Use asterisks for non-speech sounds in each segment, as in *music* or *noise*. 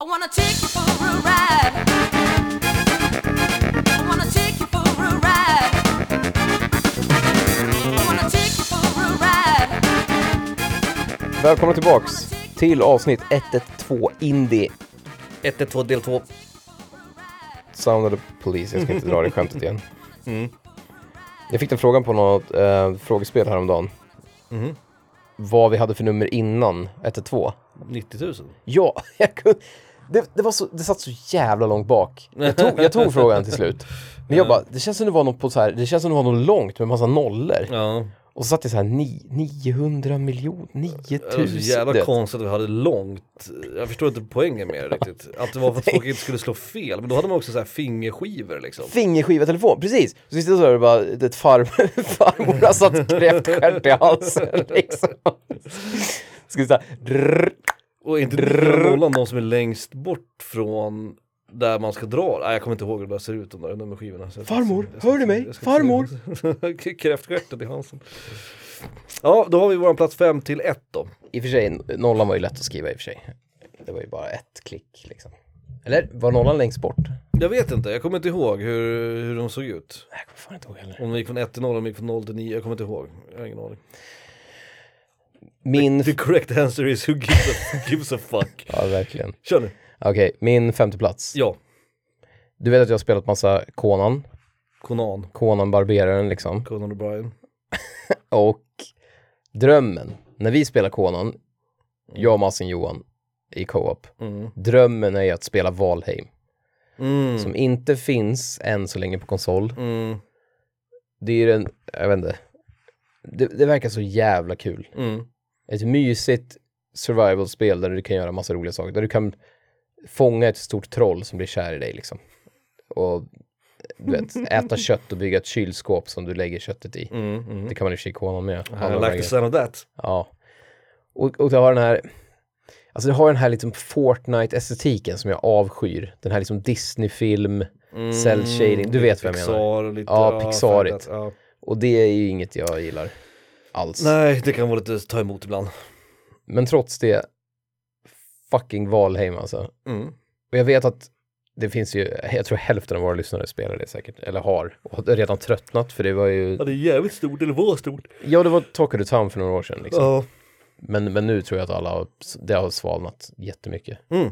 I wanna take you for a ride. I wanna take you for a ride. I wanna take you for a ride. Välkomna tillbaks till avsnitt 112 Indie 112 del 2. Sound of the Police. Jag ska inte dra det skämtet igen. *laughs* Mm. Jag fick den frågan på något eh, frågespel häromdagen. Mhm. Vad vi hade för nummer innan 112. 90 000. Ja, *laughs* jag kunde, det, det, var så, det satt så jävla långt bak. Jag tog, jag tog frågan till slut. Men jag bara, det känns som det var något på så här, det känns som det var något långt med massa nollor. Ja. Och så satt det så här ni, 900 miljoner, 9000. Det så jävla konstigt att vi hade långt. Jag förstår inte poängen med det riktigt. Att det var för att folk inte skulle slå fel. Men då hade man också så här fingerskivor liksom. Fingerskiva telefon, precis! Så sist så det bara ett farm, *laughs* farmor har satt kräftstjärt i halsen *laughs* liksom. Ska vi säga drrrr. Och inte nollan de som är längst bort från där man ska dra. Nej jag kommer inte ihåg hur det där ser ut de där nummerskivorna. Så Farmor, jag ska- hör du mig? Farmor! *laughs* Kräftstjärten i halsen. Ja, då har vi våran plats 5 till 1 då. I och för sig, nollan var ju lätt att skriva i och för sig. Det var ju bara ett klick liksom. Eller var nollan längst bort? Jag vet inte, jag kommer inte ihåg hur, hur de såg ut. Nej, Jag kommer fan inte ihåg heller. Om de gick från 1 till 0, om de gick från 0 till 9, jag kommer inte ihåg. Jag har ingen aning. Min... The correct answer is who gives a, gives a fuck. *laughs* Ja, verkligen. Kör nu. Okej, min femte plats. Ja, Du vet att jag har spelat massa Conan, Conan, Conan Barberaren liksom. Conan O'Brien. *laughs* Och drömmen, när vi spelar Conan, jag och Massin Johan i co-op, Mm. drömmen är att spela Valheim. Mm. Som inte finns än så länge på konsol. Mm. Det är ju den, jag vet inte, det, det verkar så jävla kul. Ett mysigt survival-spel där du kan göra massa roliga saker. Där du kan fånga ett stort troll som blir kär i dig liksom. Och du vet, äta *laughs* kött och bygga ett kylskåp som du lägger köttet i. Mm. Mm. Det kan man i och för sig Conan med. I like the sound of that. Ja. Och, och det har den här, alltså det har den här liksom Fortnite-estetiken som jag avskyr. Den här liksom Disney-film, Mm. cell shading, du vet vad jag Pixar, menar. Lite, Ja, Pixarigt. Ja. Och det är ju inget jag gillar alls. Nej, det kan vara lite ta emot ibland. Men trots det, fucking Valheim alltså. Mm. Och jag vet att det finns ju, jag tror hälften av våra lyssnare spelar det säkert, eller har, och har redan tröttnat för det var ju, Ja, det är jävligt stort, eller var stort. ja det var Talk of the Town för några år sedan liksom. Ja. Men, men nu tror jag att alla har, det har svalnat jättemycket. Mm.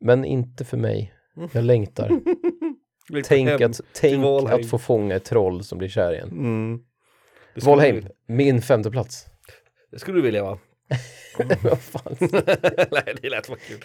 Men inte för mig. Jag längtar. *laughs* Tänk att, tänk att få fånga ett troll som blir kär igen. Mm. Valheim, du- min femte plats. Det skulle du vilja va? *laughs* Vad fan. *laughs* Nej, det lät vad kul.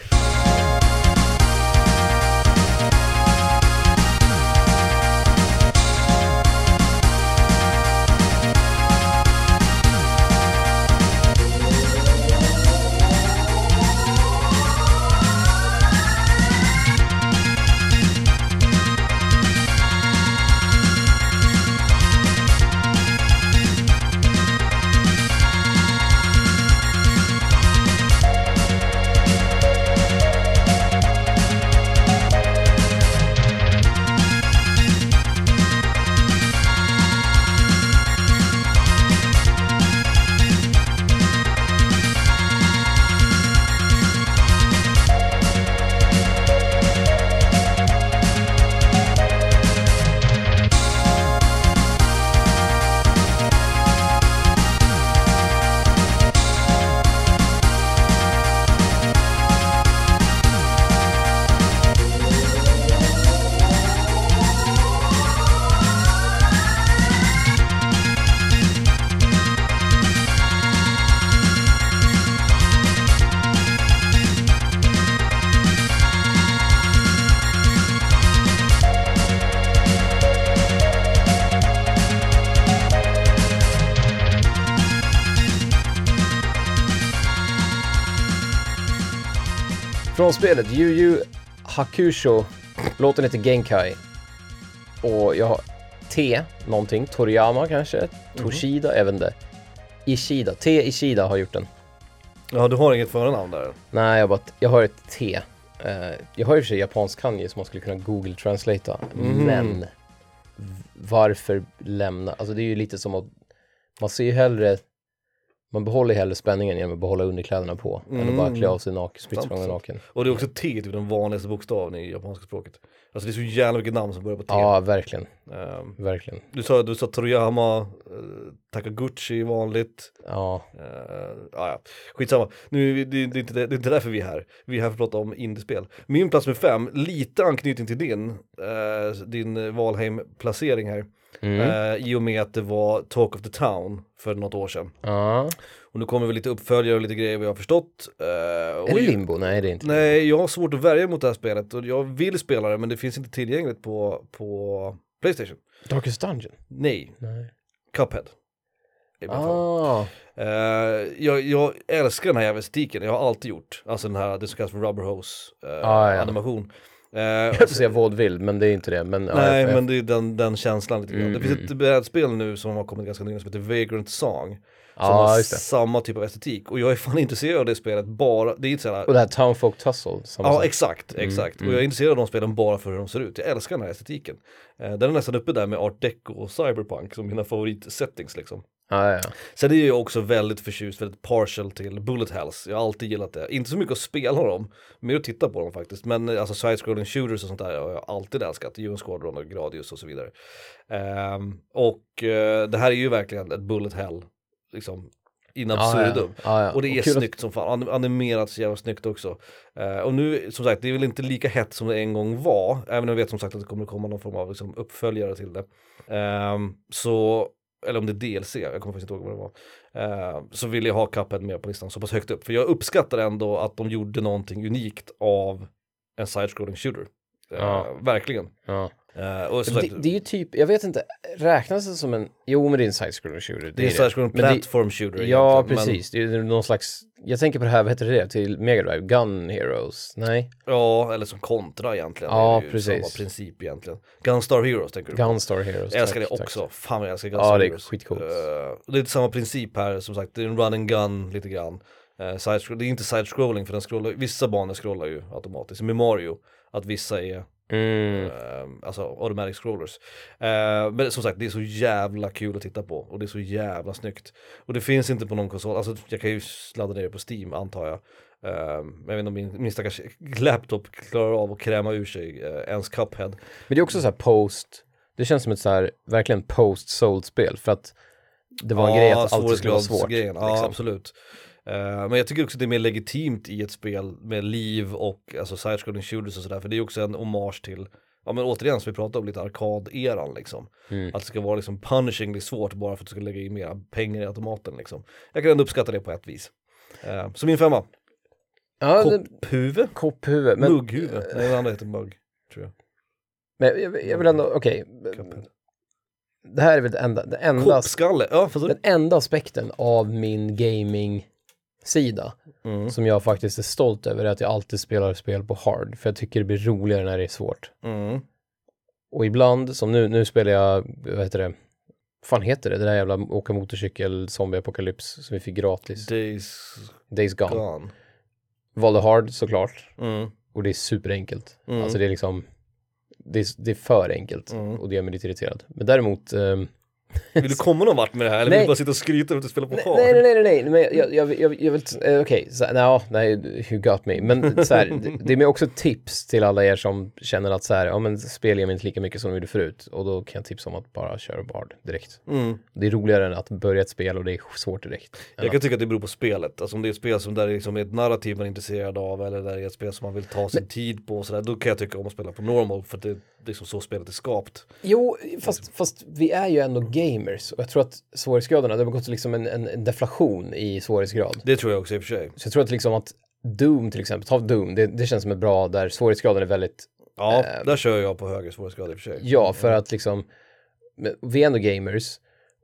Från spelet Yu Yu Hakusho, låten heter Genkai. Och jag har T, någonting, Toriyama kanske, Toshida, jag vet inte. Ishida, T Ishida har gjort den. Ja, du har inget förnamn där? Nej, jag, bara, jag har ett T. Eh, jag har i och för sig japansk kanji som man skulle kunna google translata. Mhm. Men varför lämna, alltså det är ju lite som att man ser ju hellre Man behåller hellre spänningen genom att behålla underkläderna på än att bara klä av sig naken, spritt naken. Och det är också T, typ den vanligaste bokstaven i japanska språket. Alltså det är så jävla mycket namn som börjar på T. Ja, verkligen, Ehm, verkligen. du, sa, du sa Toriyama, uh, Takaguchi är vanligt. Ja, Uh, ja, skitsamma. Nu, det, det, det, det är inte därför vi är här. Vi är här för att prata om indiespel. Min plats med fem, lite anknytning till din, eh, din Valheim-placering här. Mm. Eh, I och med att det var Talk of the Town för något år sedan. ja. Och nu kommer väl lite uppföljare och lite grejer vad jag har förstått. Eh, Är det limbo? Nej, det är inte Nej, jag har svårt att värja mot det här spelet och jag vill spela det men det finns inte tillgängligt på, på Playstation. Darkest Dungeon? Nej, Nej. Cuphead. Ah, Eh, jag, jag älskar den här jävla estetiken, jag har alltid gjort. Alltså den här, det som kallas för rubber hose eh, Ah, ja. animation. Eh, jag höll att säga vaudeville, men det är inte det. Men, ja, Nej jag- men det är den, den känslan lite grann. Mm, det finns mm. ett brädspel nu som har kommit ganska nyligen som heter Vagrant Song. Som Ja, har samma typ av estetik. Och jag är fan *laughs* intresserad av det spelet bara, det är inte såhär Och det här Townfolk Tussle. Ja sak. exakt, exakt. mm. Och jag är intresserad av de spelen bara för hur de ser ut. Jag älskar den här estetiken. Eh, den är nästan uppe där med art deco och cyberpunk som mina favoritsettings liksom. Ja, ja. Sen är jag också väldigt förtjust, väldigt partial till bullet hells. Jag har alltid gillat det. Inte så mycket att spela dem, mer att titta på dem faktiskt. Men alltså side-scrolling shooters och sånt där har jag alltid älskat. UN Squadron och Gradius och så vidare. Ehm, och eh, det här är ju verkligen ett bullet hell, liksom in absurdum. ja. Ja, ja. Och det är att- snyggt som fan, Anim- animerat så jävla snyggt också. Eh, och nu, som sagt, det är väl inte lika hett som det en gång var, även om jag vet som sagt att det kommer komma någon form av liksom, uppföljare till det. Ehm, så, eller om det är DLC, jag kommer faktiskt inte ihåg vad det var. Eh, så vill jag ha Cuphead med på listan så pass högt upp, för jag uppskattar ändå att de gjorde någonting unikt av en side-scrolling shooter. Eh, Ja. Verkligen. Ja. Eh, och som Det, sagt, det är ju typ, jag vet inte, räknas det som en, jo men det är en side-scroller shooter. det är en det. side-scrolling Men det- platform shooter Ja, men- precis. Det är någon slags, jag tänker på det här, vad heter det, till Mega Drive, Gun Heroes? Nej, Ja, eller som kontra egentligen. Ja, det är ju precis. Samma princip egentligen. Gunstar Heroes tänker du på? Gunstar Heroes. Jag älskar tack, det tack. också, fan vad jag älskar Gunstar Ja, det är Heroes. skitcoolt. Och det är samma princip här, som sagt, det är en run and gun lite grann. Uh, side det är inte side-scrolling för den scrollar, vissa banor scrollar ju automatiskt, med Mario, att vissa är Mm. eh, alltså automatic scrollers. Eh, men som sagt, det är så jävla kul att titta på och det är så jävla snyggt. Och det finns inte på någon konsol, alltså jag kan ju ladda ner det på Steam antar jag. Eh, men jag vet inte om min, min stackars laptop klarar av att kräma ur sig uh, ens Cuphead. Men det är också så här post, det känns som ett så här, verkligen post-sold-spel för att det var en grej att allt skulle vara svårt. Ja, liksom. absolut. Eh, men jag tycker också att det är mer legitimt i ett spel med liv och alltså side-scrolling shooters och sådär, för det är också en hommage till Ja men återigen som vi pratade om lite arkad-eran liksom. Mm. Att det ska vara liksom punishingly svårt bara för att du ska lägga in mera pengar i automaten liksom. Jag kan ändå uppskatta det på ett vis. Eh, så min femma, Ja, kopphuvud? kopphuvud. Men, Mugghuvud? Nej den andra heter mugg, tror jag. men jag, jag vill ändå, okej. Cuphead. Det här är väl det enda, det enda, den enda aspekten av min gaming-sida mm. som jag faktiskt är stolt över är att jag alltid spelar spel på hard. För jag tycker det blir roligare när det är svårt. Mm. Och ibland, som nu, nu spelar jag, vad heter det, fan heter det, det där jävla åka motorcykel zombie apokalyps som vi fick gratis. Days Days Gone. gone. Valde hard såklart. Mm. Och det är superenkelt. Mm. Alltså det är liksom, det är, det är för enkelt. Mm. Och det gör mig lite irriterad. Men däremot, ehm, Vill du komma någon vart med det här eller vill du bara sitta och skryta du spelar på nej, nej, nej, nej, nej, men jag, jag, jag, jag vill, eh, okej, så nej, nej, you got me. Men så här, det- är också tips till alla er som känner att så här, ja men spel ger mig inte lika mycket som de gjorde förut. Och då kan jag tipsa om att bara köra bard direkt. Mm. Det är roligare än att börja ett spel och det är svårt direkt. Jag kan tycka att det beror på spelet, alltså om det är ett spel som där det liksom är ett narrativ man är intresserad av eller där det är ett spel som man vill ta sin tid på och sådär, då kan jag tycka om att spela på normal för att det liksom så spelet är skapt. Jo, fast, fast vi är ju ändå gamers och jag tror att svårighetsgraderna, det har gått liksom en, en, deflation i svårighetsgrad. Det tror jag också i och för sig. Så jag tror att liksom att Doom till exempel, ta Doom, det, det känns som ett bra där svårighetsgraden är väldigt, Ja, där kör jag på högre svårighetsgrad i och för sig. ja för att liksom, vi är ändå gamers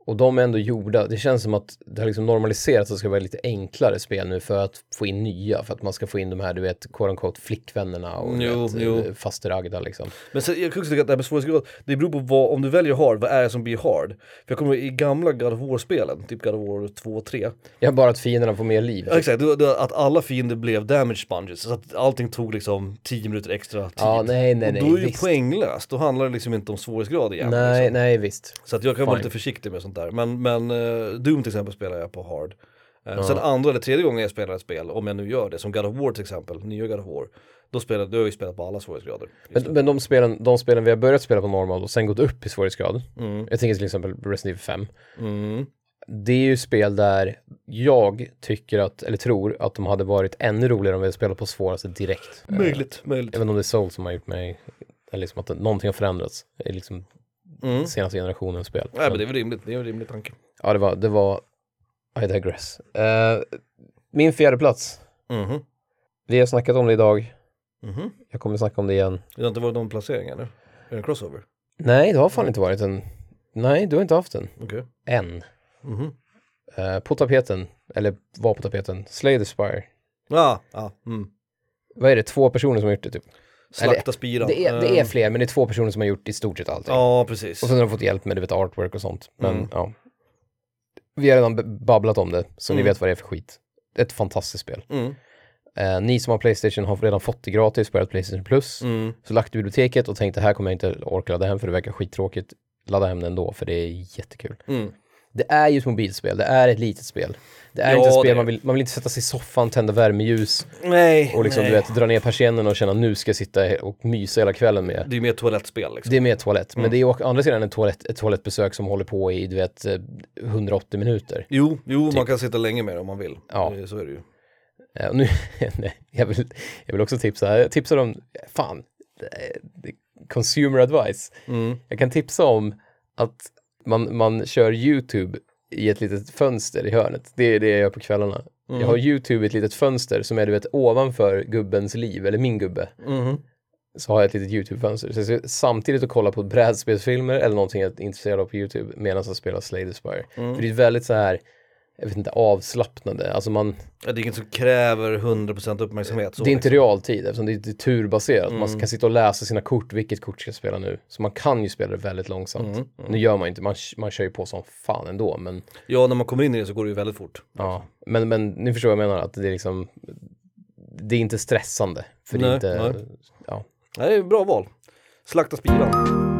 och de är ändå gjorda, det känns som att det har liksom normaliserats att det ska vara lite enklare spel nu för att få in nya, för att man ska få in de här, du vet, quote unquote flickvännerna och Jo, vet, eh, fasteragda liksom. Men sen, jag kan också tycka att det här med svårighetsgrad, det beror på vad, om du väljer hard, vad är det som blir hard? För jag kommer ihåg i gamla God of War-spelen, typ God of War 2 och 3, Jag har bara att fienderna får mer liv. Ja, exakt, att alla fiender blev damage sponges, så att allting tog liksom 10 minuter extra tid. Ja, nej, nej, nej, och då är det ju poänglöst, då handlar det liksom inte om svårighetsgrad igen. Nej, liksom. nej visst. Så att jag kan vara Fine. lite försiktig med sånt där. Men, men eh, Doom till exempel spelar jag på hard. Eh, Sen andra eller tredje gången jag spelar ett spel, om jag nu gör det, som God of War till exempel, nya God of War, då, spelar, då har jag ju spelat på alla svårighetsgrader. Men, men de, spelen, de spelen vi har börjat spela på normal och sen gått upp i svårighetsgrad. Mm. Jag tänker till exempel Resident Evil 5. Mm. Det är ju spel där jag tycker att, eller tror att de hade varit ännu roligare om vi hade spelat på svåraste direkt. Möjligt, möjligt. Jag vet inte om det är Soul som har gjort mig, eller liksom att någonting har förändrats liksom Mm. senaste generationens spel. Nej men det är väl rimligt, det är en rimlig tanke. Ja, det var, det var, I digress. Eh, min fjärde plats. Mhm. Vi har snackat om det idag. Mhm. Jag kommer snacka om det igen. Det har inte varit någon placering eller? Är det en crossover? Nej, det har fan inte varit en, nej, du har inte haft en. Okej. Än. Mhm. Eh, på tapeten, eller var på tapeten, Slay the Spire. Ja, ja. Mm. Vad är det, två personer som har gjort det typ? Slakta spiran. Det är, det är Eh, fler, men det är två personer som har gjort i stort sett allting. Ja, precis. Och sen har de fått hjälp med du vet, artwork och sånt. Men Mm. ja. Vi har redan babblat om det, så ni Mm. vet vad det är för skit. Ett fantastiskt spel. Mm. Eh, ni som har Playstation har redan fått det gratis, börjat Playstation Plus. Mm. Så lagt i biblioteket och tänkte här kommer jag inte orka ladda hem för det verkar skittråkigt. Ladda hem det ändå för det är jättekul. Mm. Det är ju ett mobilspel, det är ett litet spel. Det är Ja, inte ett spel man vill, man vill inte sätta sig i soffan, tända värmeljus Nej, och liksom nej. du vet dra ner persiennerna och känna nu ska jag sitta och mysa hela kvällen med. Det är mer toalettspel liksom. Det är mer toalett, Mm. men det är å andra sidan en toalett, ett toalettbesök som håller på i du vet eh, 180 minuter. Jo, jo Typ. man kan sitta länge med det om man vill. Ja. Det- Så är det ju. Eh, och nu, *laughs* nej, jag, vill, jag vill också tipsa, jag tipsar om, fan, consumer advice. Mm. Jag kan tipsa om att man, man kör YouTube i ett litet fönster i hörnet. Det är det jag gör på kvällarna. Mm. Jag har YouTube i ett litet fönster som är du vet ovanför gubbens liv, eller min gubbe. Mhm. Så har jag ett litet YouTube-fönster. Så jag ska samtidigt att kolla på brädspelsfilmer eller någonting jag är intresserad av på YouTube medan jag spelar Slay the Spire. Mm. För det är väldigt så här, jag vet inte, avslappnande. Alltså man, Ja, det är inget som kräver 100% uppmärksamhet. Det är inte liksom. realtid eftersom det är, det är turbaserat. Man Mm. kan sitta och läsa sina kort, vilket kort ska jag spela nu. Så man kan ju spela det väldigt långsamt. Mm. Nu gör man inte, man, man kör ju på som fan ändå. Men, Ja, när man kommer in i det så går det ju väldigt fort. ja. men, men ni förstår vad jag menar, att det är liksom, det är inte stressande. För det är Nej, inte, nej. ja. Nej, det är bra val. Slakta spiran.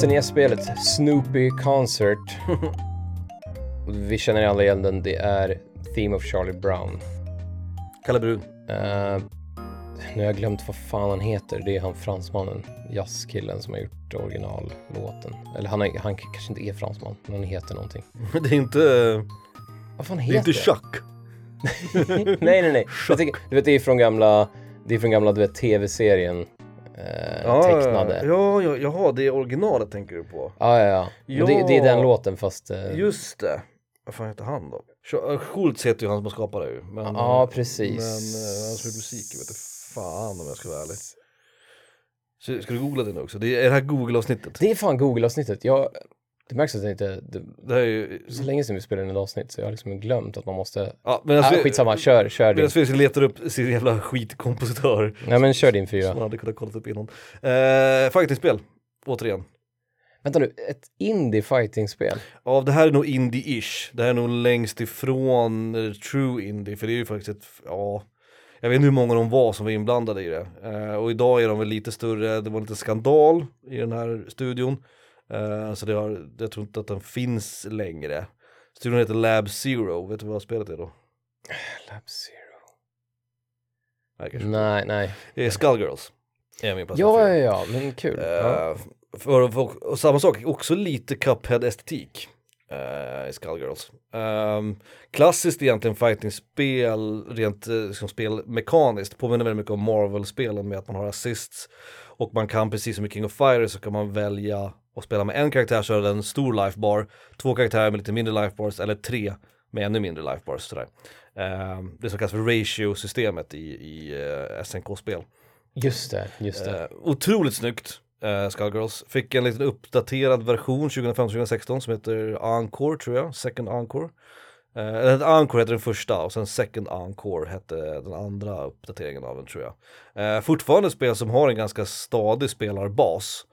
SNES-spelet Snoopy Concert. Vi känner alla igen den, det är Theme of Charlie Brown. Kalle Brun. Eh, nu har jag glömt vad fan han heter. Det är han fransmannen, jazzkillen som har gjort originallåten. Eller han, är, han kanske inte är fransman, men han heter någonting. *laughs* Det är inte, Vad fan det är heter inte Chuck. *laughs* nej, nej, nej. Jag tänker, du vet, det är från gamla, det är från gamla, du vet, tv-serien. Eh, tecknade. Ja, Ja, ja, jaha, det är originalet tänker du på. ja, ja. Men Det, det är den Ja. låten fast... eh, Just det. Vad fan heter han då? Äh, Schultz heter ju han som skapade det ju. Men, Ja, eh, precis. Men uh, han som gjort musik, jag vet inte fan om jag ska vara ärlig. Så, ska du googla det nu också? Det är det här Google-avsnittet. Det är fan Google-avsnittet. Jag, det märks att jag inte... Det, Det är ju... så länge sedan vi spelade in ett avsnitt så jag har liksom glömt att man måste... Ja, men alltså, Ah, skitsamma, kör, kör din. Medan Fredrik letar upp sin jävla skitkompositör. Nej men kör din Som fyra. man hade kunnat kolla upp innan. Uh, Fightingspel, återigen. Vänta nu, ett indie fighting-spel? Ja, det här är nog indie-ish. Det här är nog längst ifrån eh, true indie, för det är ju faktiskt ett, ja, jag vet inte hur många de var som var inblandade i det. Eh, och idag är de väl lite större, det var lite skandal i den här studion. Eh, så det har, jag tror inte att den finns längre. Studion heter Lab Zero, vet du vad spelet är då? Lab Zero. Nej, kanske. Nej, nej. Det är Skullgirls. Är min Ja, ja, ja, men kul. Ja. Eh, för, för, och samma sak, också lite Cuphead-estetik. eh, i Skullgirls. Um, klassiskt egentligen fighting-spel, rent liksom spelmekaniskt, påminner väldigt mycket om Marvel-spelen med att man har assists och man kan precis som i King of Fighters så kan man välja att spela med en karaktär så är det en stor lifebar, två karaktärer med lite mindre lifebars eller tre med ännu mindre lifebars. Sådär. Um, det som kallas för ratio-systemet i, i uh, SNK-spel. Just det, just det. Eh, otroligt snyggt, uh, Skullgirls. Fick en liten uppdaterad version 2015-2016 som heter Encore tror jag, Second Encore. Uh, Encore hette den första och sen Second Encore hette den andra uppdateringen av den tror jag. Uh, fortfarande spel som har en ganska stadig spelarbas.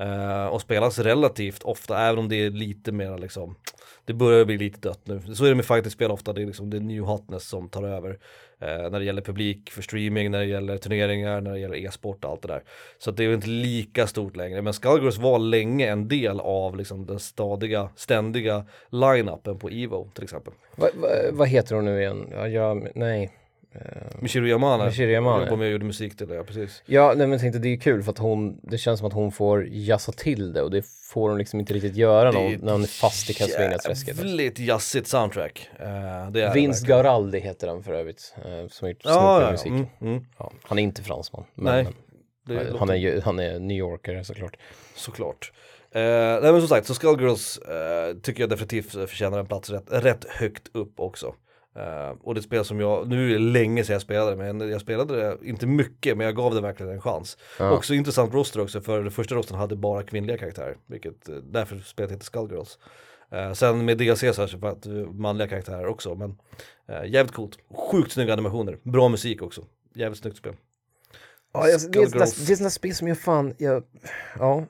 Uh, och spelas relativt ofta, även om det är lite mer liksom, det börjar bli lite dött nu. Så är det med fighting-spel ofta, det är liksom det är new hotness som tar över. Uh, när det gäller publik för streaming, när det gäller turneringar, när det gäller e-sport och allt det där. Så att det är inte lika stort längre, men Skullgirls var länge en del av liksom den stadiga, ständiga line-upen på Evo till exempel. Va, va, vad heter hon nu igen? Ja, jag, nej. Michiru Yamane, Michiru Yamane. jobbade med och gjorde musik till det, ja precis. Ja, nej, men jag tänkte det är kul för att hon, det känns som att hon får jassa till det och det får hon liksom inte riktigt göra när hon, när hon är fast i Castlevania-träsket. Jävligt jazzigt soundtrack. Uh, det är Vince. Garaldi heter han för övrigt, eh, som har gjort Ja, ja, musik. mm, mm. Ja, han är inte fransman, men, Nej, han, låter- är han är New Yorkare såklart. Såklart. Eh, nej men som sagt, så Skullgirls eh, tycker jag definitivt förtjänar en plats rätt, rätt högt upp också. Eh, och det är ett spel som jag, nu är det länge sedan jag spelade men jag spelade det, inte mycket men jag gav det verkligen en chans. Ja. Också intressant roster också för den första rostern hade bara kvinnliga karaktärer, vilket eh, därför spelet heter Skullgirls. Eh, sen med DLC så har jag köpt manliga karaktärer också men eh, jävligt coolt. Sjukt snygga animationer, bra musik också. Jävligt snyggt spel. Ja, jag, det, är ett det är sådana spel som jag fan, jag, ja,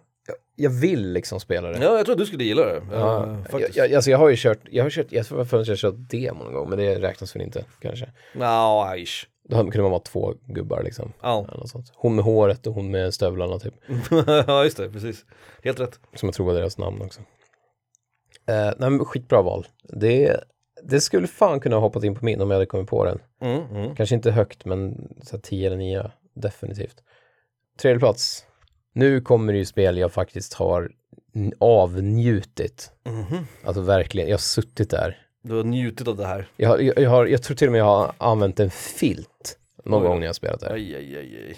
jag, jag vill liksom spela det. Ja, jag tror att du skulle gilla det. Ja, jag, faktiskt. jag, alltså jag har ju kört, jag har kört, jag tror för att jag har kört demo någon gång, men det räknas väl inte kanske. Nja, ish. Då kunde man vara två gubbar liksom. Ja. Eller något sånt. Hon med håret och hon med stövlarna typ. *laughs* ja just det, precis. Helt rätt. Som jag tror var deras namn också. Eh, nej men skitbra val. Det, det skulle fan kunna ha hoppat in på min om jag hade kommit på den. Mm, mm. Kanske inte högt men så här 10 eller 9 definitivt. Tredje plats. Nu kommer det ju spel jag faktiskt har avnjutit. Mhm. Alltså verkligen, jag har suttit där. Du har njutit av det här. Jag, har, jag, jag, har, jag tror till och med jag har använt en filt någon Oj. gång när jag har spelat det. Aj, aj, aj.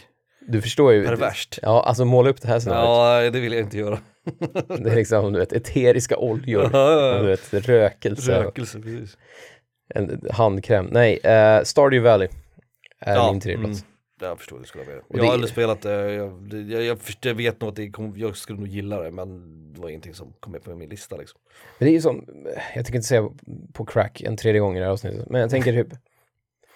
Du förstår ju. Perverst. Ja, alltså måla upp det här scenariot. Ja, det vill jag inte göra. *laughs* Det är liksom, du vet, eteriska oljor. Ja. Du vet, rökelse. Rökelse, precis. En handkräm. Nej, uh, Stardew Valley är Ja, min tredjeplats. mm. Jag förstår, det skulle jag med. Och Jag det- har aldrig spelat det, jag, det- jag, jag, först- jag vet nog att det kom, jag skulle nog gilla det, men det var ingenting som kom med på min lista liksom. Men det är ju som, jag tänker inte säga på crack en tredje gång i det här avsnittet, men jag tänker typ,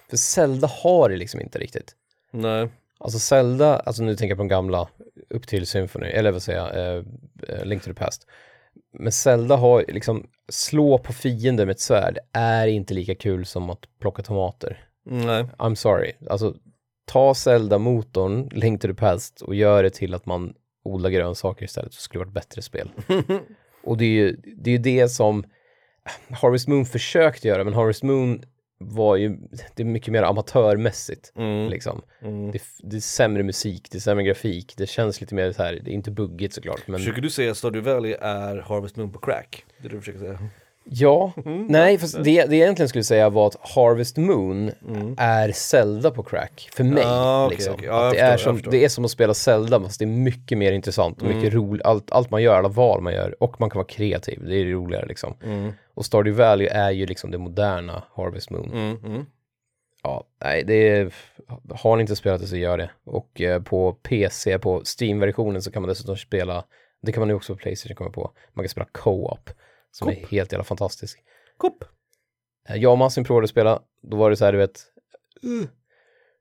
för Zelda har det liksom inte riktigt. Nej. Alltså Zelda, alltså nu tänker jag på de gamla, upp till Symphony, eller vad säger jag, eh, eh, Link to the Past. Men Zelda har liksom, slå på fiender med ett svärd är inte lika kul som att plocka tomater. Nej. I'm sorry. Alltså, ta Zelda-motorn, Link to the Past, och gör det till att man odlar grönsaker istället, så skulle det vara ett bättre spel. *laughs* och det är ju det, är det som Harvest Moon försökte göra, men Harvest Moon var ju, det är mycket mer amatörmässigt. Mm. Liksom. Mm. Det, det är sämre musik, det är sämre grafik, det känns lite mer så här, det är inte buggigt såklart, men Försöker du säga att Stardew Valley är Harvest Moon på crack? Det är det du försöker säga? Ja, Mm. nej, fast det, det jag egentligen skulle säga var att Harvest Moon är Zelda på crack, för mig. Mm. Ah, okej, liksom. okej. Ja, det, är förstår, jag som, det är som att spela Zelda, fast det är mycket mer intressant och mycket roligt, allt, allt man gör, alla val man gör, och man kan vara kreativ, det är det roligare liksom. Mm. Och Stardew Valley är ju liksom det moderna Harvest Moon. Mm. Mm. Ja, nej, det är, har ni inte spelat det så gör det. Och eh, på PC, på Steam-versionen så kan man dessutom spela, det kan man nu också på Playstation komma på, man kan spela Co-op, som är Coop. helt jävla fantastisk. Kopp. Eh, Jag och Massin provade att spela, då var det så här, du vet, "Uh,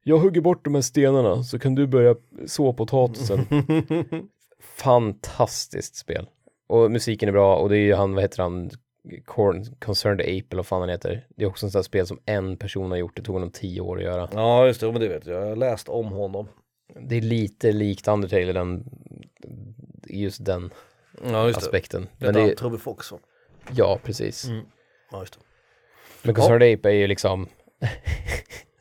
jag hugger bort de här stenarna så kan du börja så potatisen. *laughs* Fantastiskt spel. Och musiken är bra och det är ju han, vad heter han, Corn, Concerned Ape eller vad fan han heter. Det är också ett sånt här spel som en person har gjort, det tog honom tio år att göra. ja just det, men det vet jag. Jag har läst om honom. Det är lite likt Undertale den, just den Ja just aspekten. Det Men är det, han Tobbe Fox va? Ja, precis. Ja just det. Men Concerned Ape är ju liksom *laughs*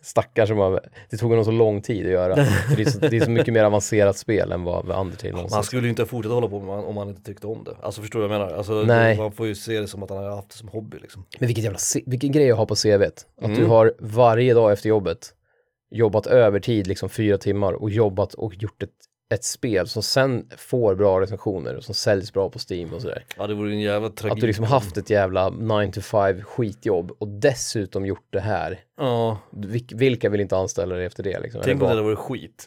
Stackar som har, det tog honom så lång tid att göra. *laughs* Det, är så, det är så mycket mer avancerat spel än vad, Undertale Han någonsin. skulle ju inte fortsätta hålla på med om han, han inte tyckte om det. Alltså förstår du vad jag menar? Alltså, Nej. Man får ju se det som att han har haft det som hobby liksom. Men vilket jävla, vilken grej att ha på CVt. Att Mm. du har varje dag efter jobbet jobbat övertid, liksom fyra timmar och jobbat och gjort ett, ett spel som sen får bra recensioner och som säljs bra på Steam och sådär. Ja det vore en jävla tragik. Att du liksom haft ett jävla 9 to 5 skitjobb och dessutom gjort det här. Ja, Vil- vilka vill inte anställa dig efter det liksom? tänk om det där vore skit.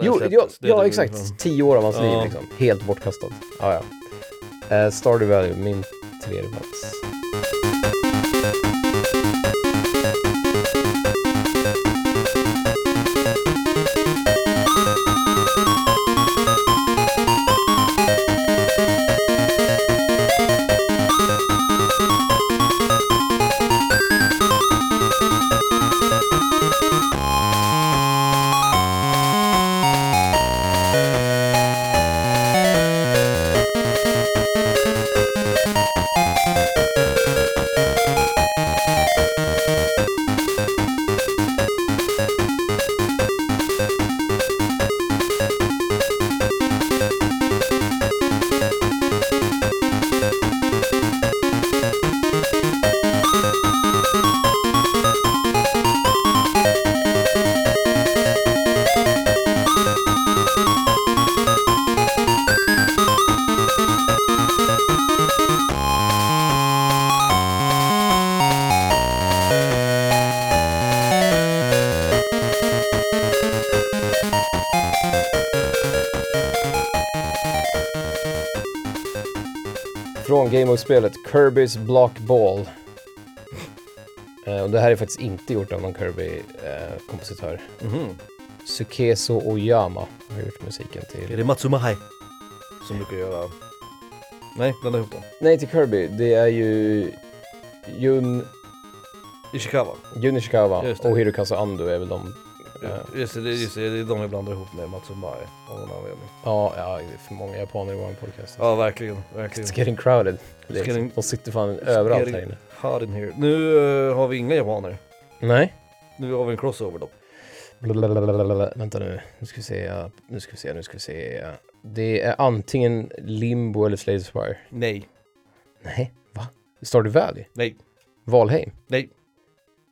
Jo, ja, ja hade exakt. varit- Tio år av hans liv Ja. liksom. Helt bortkastat. Ja, ja. Uh, Stardew Valley, min tredje plats. Gameboy-spelet Kirby's Block Ball. Eh, och det här är faktiskt inte gjort av någon Kirby-kompositör. Mhm. Sukeso Oyama har gjort musiken Är till... det Matsumahai? Som brukar göra... Nej, blanda ihop dem. Nej, till Kirby. Det är ju Jun, Ishikawa. Jun Ishikawa och Hirokazu Ando är väl de... Just det, just det, det är de jag blandar ihop med Matsumai av någon anledning. Ja, ja, det är för många japaner i vår podcast. Ja, verkligen, verkligen. It's getting crowded. Det är, It's getting- De sitter fan överallt här inne. Hot in here. Nu eh, har vi inga japaner. Nej. Nu har vi en crossover då. Blablabla. Vänta nu, nu ska vi se, ja. nu ska vi se, nu ska vi se. ja. Det är antingen Limbo eller Slade Spire. Nej, Nej, va? Stardew Valley? nej, Valheim? nej.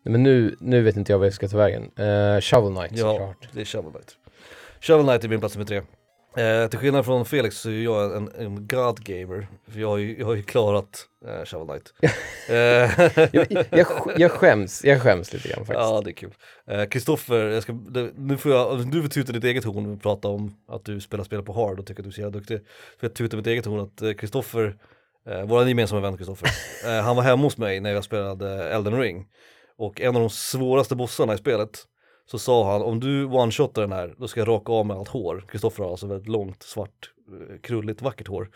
Men nu, nu vet inte jag vad jag ska ta vägen. Uh, Shovel Knight Ja, såklart. det är Shovel Knight. Shovel Knight är min plats nummer tre. Eh, till skillnad från Felix så är jag en, en God Gamer. För jag har ju, jag har ju klarat eh, Shovel Knight. *laughs* Eh, Jag, jag, jag, skäms, jag skäms lite grann faktiskt. Ja det är kul. Eh, Kristoffer, det, nu får jag, du får tuta ditt eget horn och prata om att du spelar spel på hard och tycker att du är så jävla duktig. Så jag tutar mitt eget horn att eh, Kristoffer, eh, vår gemensamma vän Kristoffer, *laughs* eh, han var hemma hos mig när jag spelade Elden Ring. Och en av de svåraste bossarna i spelet så sa han om du one-shotar den här då ska jag raka av med allt hår. Kristoffer har alltså väldigt långt, svart, eh, krulligt, vackert hår.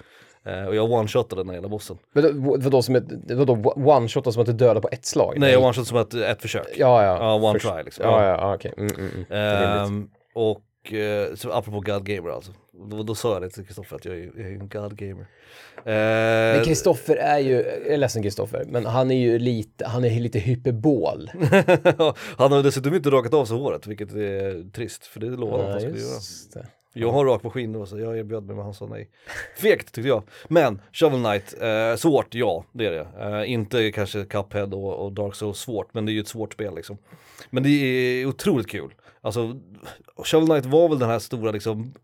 Eh, och jag one-shotade den här hela bossen. Men då- vadå, som ett, vadå one-shot som att du dödar på ett slag? Nej, jag one-shotade som ett, ett försök. Ja, ja. Ja, one Först- try liksom. Ja, ja, ja okej. Mm, mm, mm. Rimligt. Ehm, och eh, så apropå God Gamer alltså. Då, då sa jag det till Kristoffer att jag är, jag är en God Gamer. Men Uh, Kristoffer är ju, jag är ledsen Kristoffer, men han är ju lite, han är lite hyperbol. *laughs* han har dessutom inte rakat av sig håret vilket är trist för det lovade han att han skulle göra. Jag har rak maskin då så jag erbjöd mig men han sa nej. Fegt tyckte jag. Men Shovel Knight, eh, svårt ja det är det. Eh, inte kanske Cuphead och, och Dark Souls svårt men det är ju ett svårt spel liksom. Men det är otroligt kul. Alltså Shovel Knight var väl den här stora liksom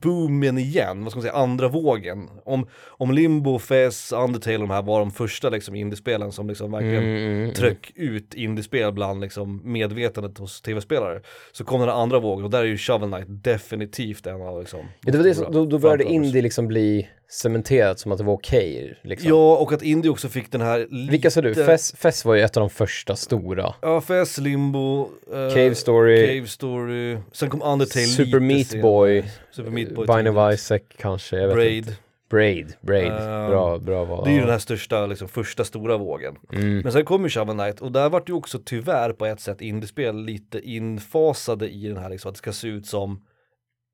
boomen igen, vad ska man säga, andra vågen. Om, om Limbo, Fez, Undertale och de här var de första liksom indiespelen som liksom verkligen Mm, mm, mm. tryck ut indiespel bland liksom medvetandet hos tv-spelare. Så kom den andra vågen och där är ju Shovel Knight definitivt en av liksom Ja, det var det som, då, då började indie liksom bli cementerat som att det var okej. liksom. Ja, och att indie också fick den här lite... Vilka sa du? Fess, Fess var ju ett av de första stora. Ja, Fess, Limbo, eh, Cave Story, Cave Story, sen kom Undertale Super lite Meat senare. Boy, Super Meat Boy Bind of. Isaac kanske, jag vet Braid. inte. Braid, Braid. Ehm, bra, bra val. Det är ju den här största, liksom första stora vågen. Mm. Men sen kom ju Shovel Knight och där vart ju också tyvärr på ett sätt indiespel lite infasade i den här liksom att det ska se ut som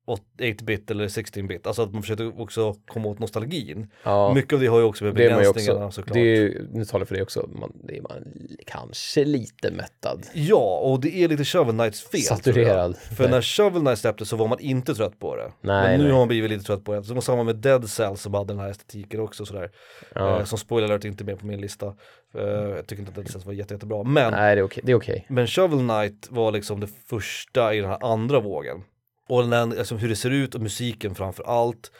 8-bit eller 16-bit, alltså att man försökte också komma åt nostalgin. Ja, Mycket av det har ju också med begränsningarna också. såklart. Det är nu talar jag för det också, man, det är man kanske lite mättad. Ja, och det är lite Shovel Knights fel. Saturerad. För när Shovel Knight släpptes så var man inte trött på det. Nej, Men nu nej. har man blivit lite trött på det. Så det samma med Dead Cells som hade den här estetiken också sådär. Ja. Eh, som spoiler alert inte med på min lista. Eh, jag tycker inte att Dead Cells var jätte, jättebra. Men, Nej, det är okej. Det är okej. men Shovel Knight var liksom det första i den här andra vågen. Och den, alltså hur det ser ut och musiken framför allt.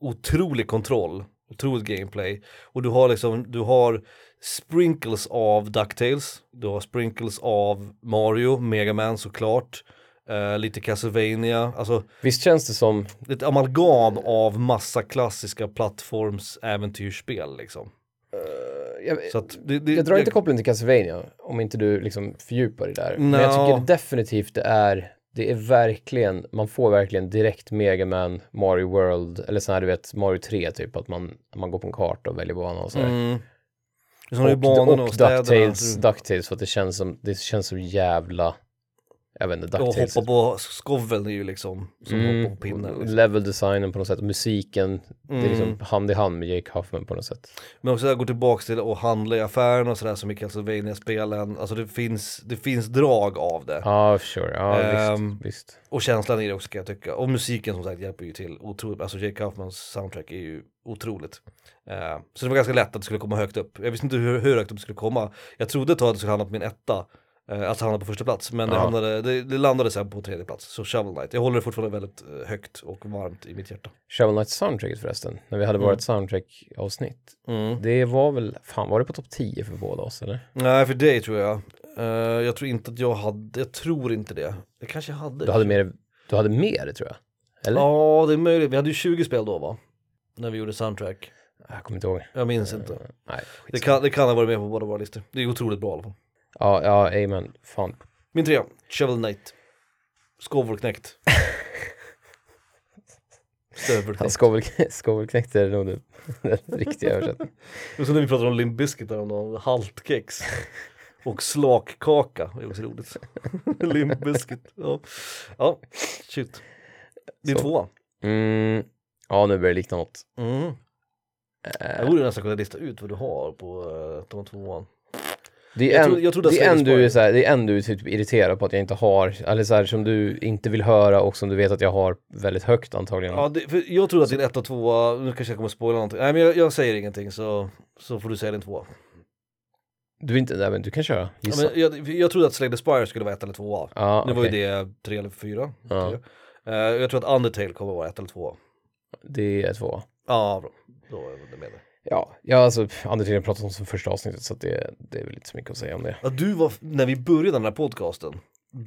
Otrolig kontroll, otroligt gameplay. Och du har liksom, du har sprinkles av DuckTales, du har sprinkles av Mario, Mega Man såklart. Eh, lite Castlevania, alltså Visst känns det som, det ett amalgam av massa klassiska plattforms-äventyrsspel liksom. jag, Så att det, det, jag drar inte jag- kopplingen till Castlevania om inte du liksom fördjupar dig där. Men jag tycker definitivt det är, det är verkligen, man får verkligen direkt Mega Man, Mario World, eller så här du vet Mario 3 typ, att man, man går på en karta och väljer bana och sådär. Mm. Du Och, och och. Ducktails, Du- Ducktails för att det känns som, det känns så jävla, jag vet inte, Och Ducktails. hoppa på skoveln är ju liksom som Mm, hoppar på pinnen. Liksom. Level designen på något sätt, musiken, det är liksom Mm. hand i hand med Jake Huffman på något sätt. Men också att gå tillbaka till att handla i affären och sådär som i Castlevania-spelen. Alltså det finns, det finns drag av det. Ja, sure, ja Ehm, visst, visst. Och känslan i det också kan jag tycka. Och musiken som sagt hjälper ju till otroligt. Alltså Jake Kaufmans soundtrack är ju otroligt. Eh, så det var ganska lätt att det skulle komma högt upp. Jag visste inte hur, hur högt upp det skulle komma. Jag trodde ett tag att det skulle hamna på min etta. Eh, alltså hamna på första plats. Men det, hamnade, det, det landade sen på tredje plats. Så Shovel Knight. Jag håller det fortfarande väldigt eh, högt och varmt i mitt hjärta. Shovel Knight soundtracket förresten, när vi hade Mm. vårt soundtrack-avsnitt. Det var väl, fan var det på topp 10 för båda oss eller? Nej för dig tror jag. Eh, jag tror inte att jag hade, jag tror inte det. Det kanske jag hade. Du hade mer, du hade mer tror jag. Eller? Ja det är möjligt, vi hade ju 20 spel då va? När vi gjorde soundtrack. Jag kommer inte ihåg. Jag minns inte. Nej, Det kan, det kan ha varit med på båda våra listor. Det är otroligt bra i alla fall. Ja, ja, amen. Fan. Min trea, Shovel Knight. Skovelknäckt. *laughs* Stövelknäckt. skovel, *laughs* skovelknäckt är nog den, den riktiga översättningen. Det är som när vi pratade om Limp Bizkit häromdagen, haltkex. Och slakkaka, det var så roligt. *laughs* Limp Bizkit, ja. Ja, shit. Din Så. tvåa. Mm, ja, nu börjar det likna något. Mm. Eh, Jag borde nästan kunna lista ut vad du har på uh, de tvåan. Det är en, tror- jag trodde att det är en Slade du är Spire- så här, det är en du är typ irriterad på att jag inte har, eller så här, som du inte vill höra och som du vet att jag har väldigt högt antagligen. Ja, det, för jag trodde att din etta och tvåa, nu kanske jag kommer spoila någonting. Nej men jag, jag säger ingenting så, så får du säga din tvåa. Du är inte, nej men du kan köra, Ja, gissa. men jag, jag trodde att Slay the Spire skulle vara ett eller tvåa. Ja, Nu var ju det tre eller fyra. Ja. Tre. Eh, jag tror att Undertale kommer vara ett eller tvåa. Det är två. Ja, bra. Då är det med det. Ja, ja alltså Undertale pratat om det första avsnittet så att det, det är väl inte så mycket att säga om det. Ja, du var, när vi började den här podcasten,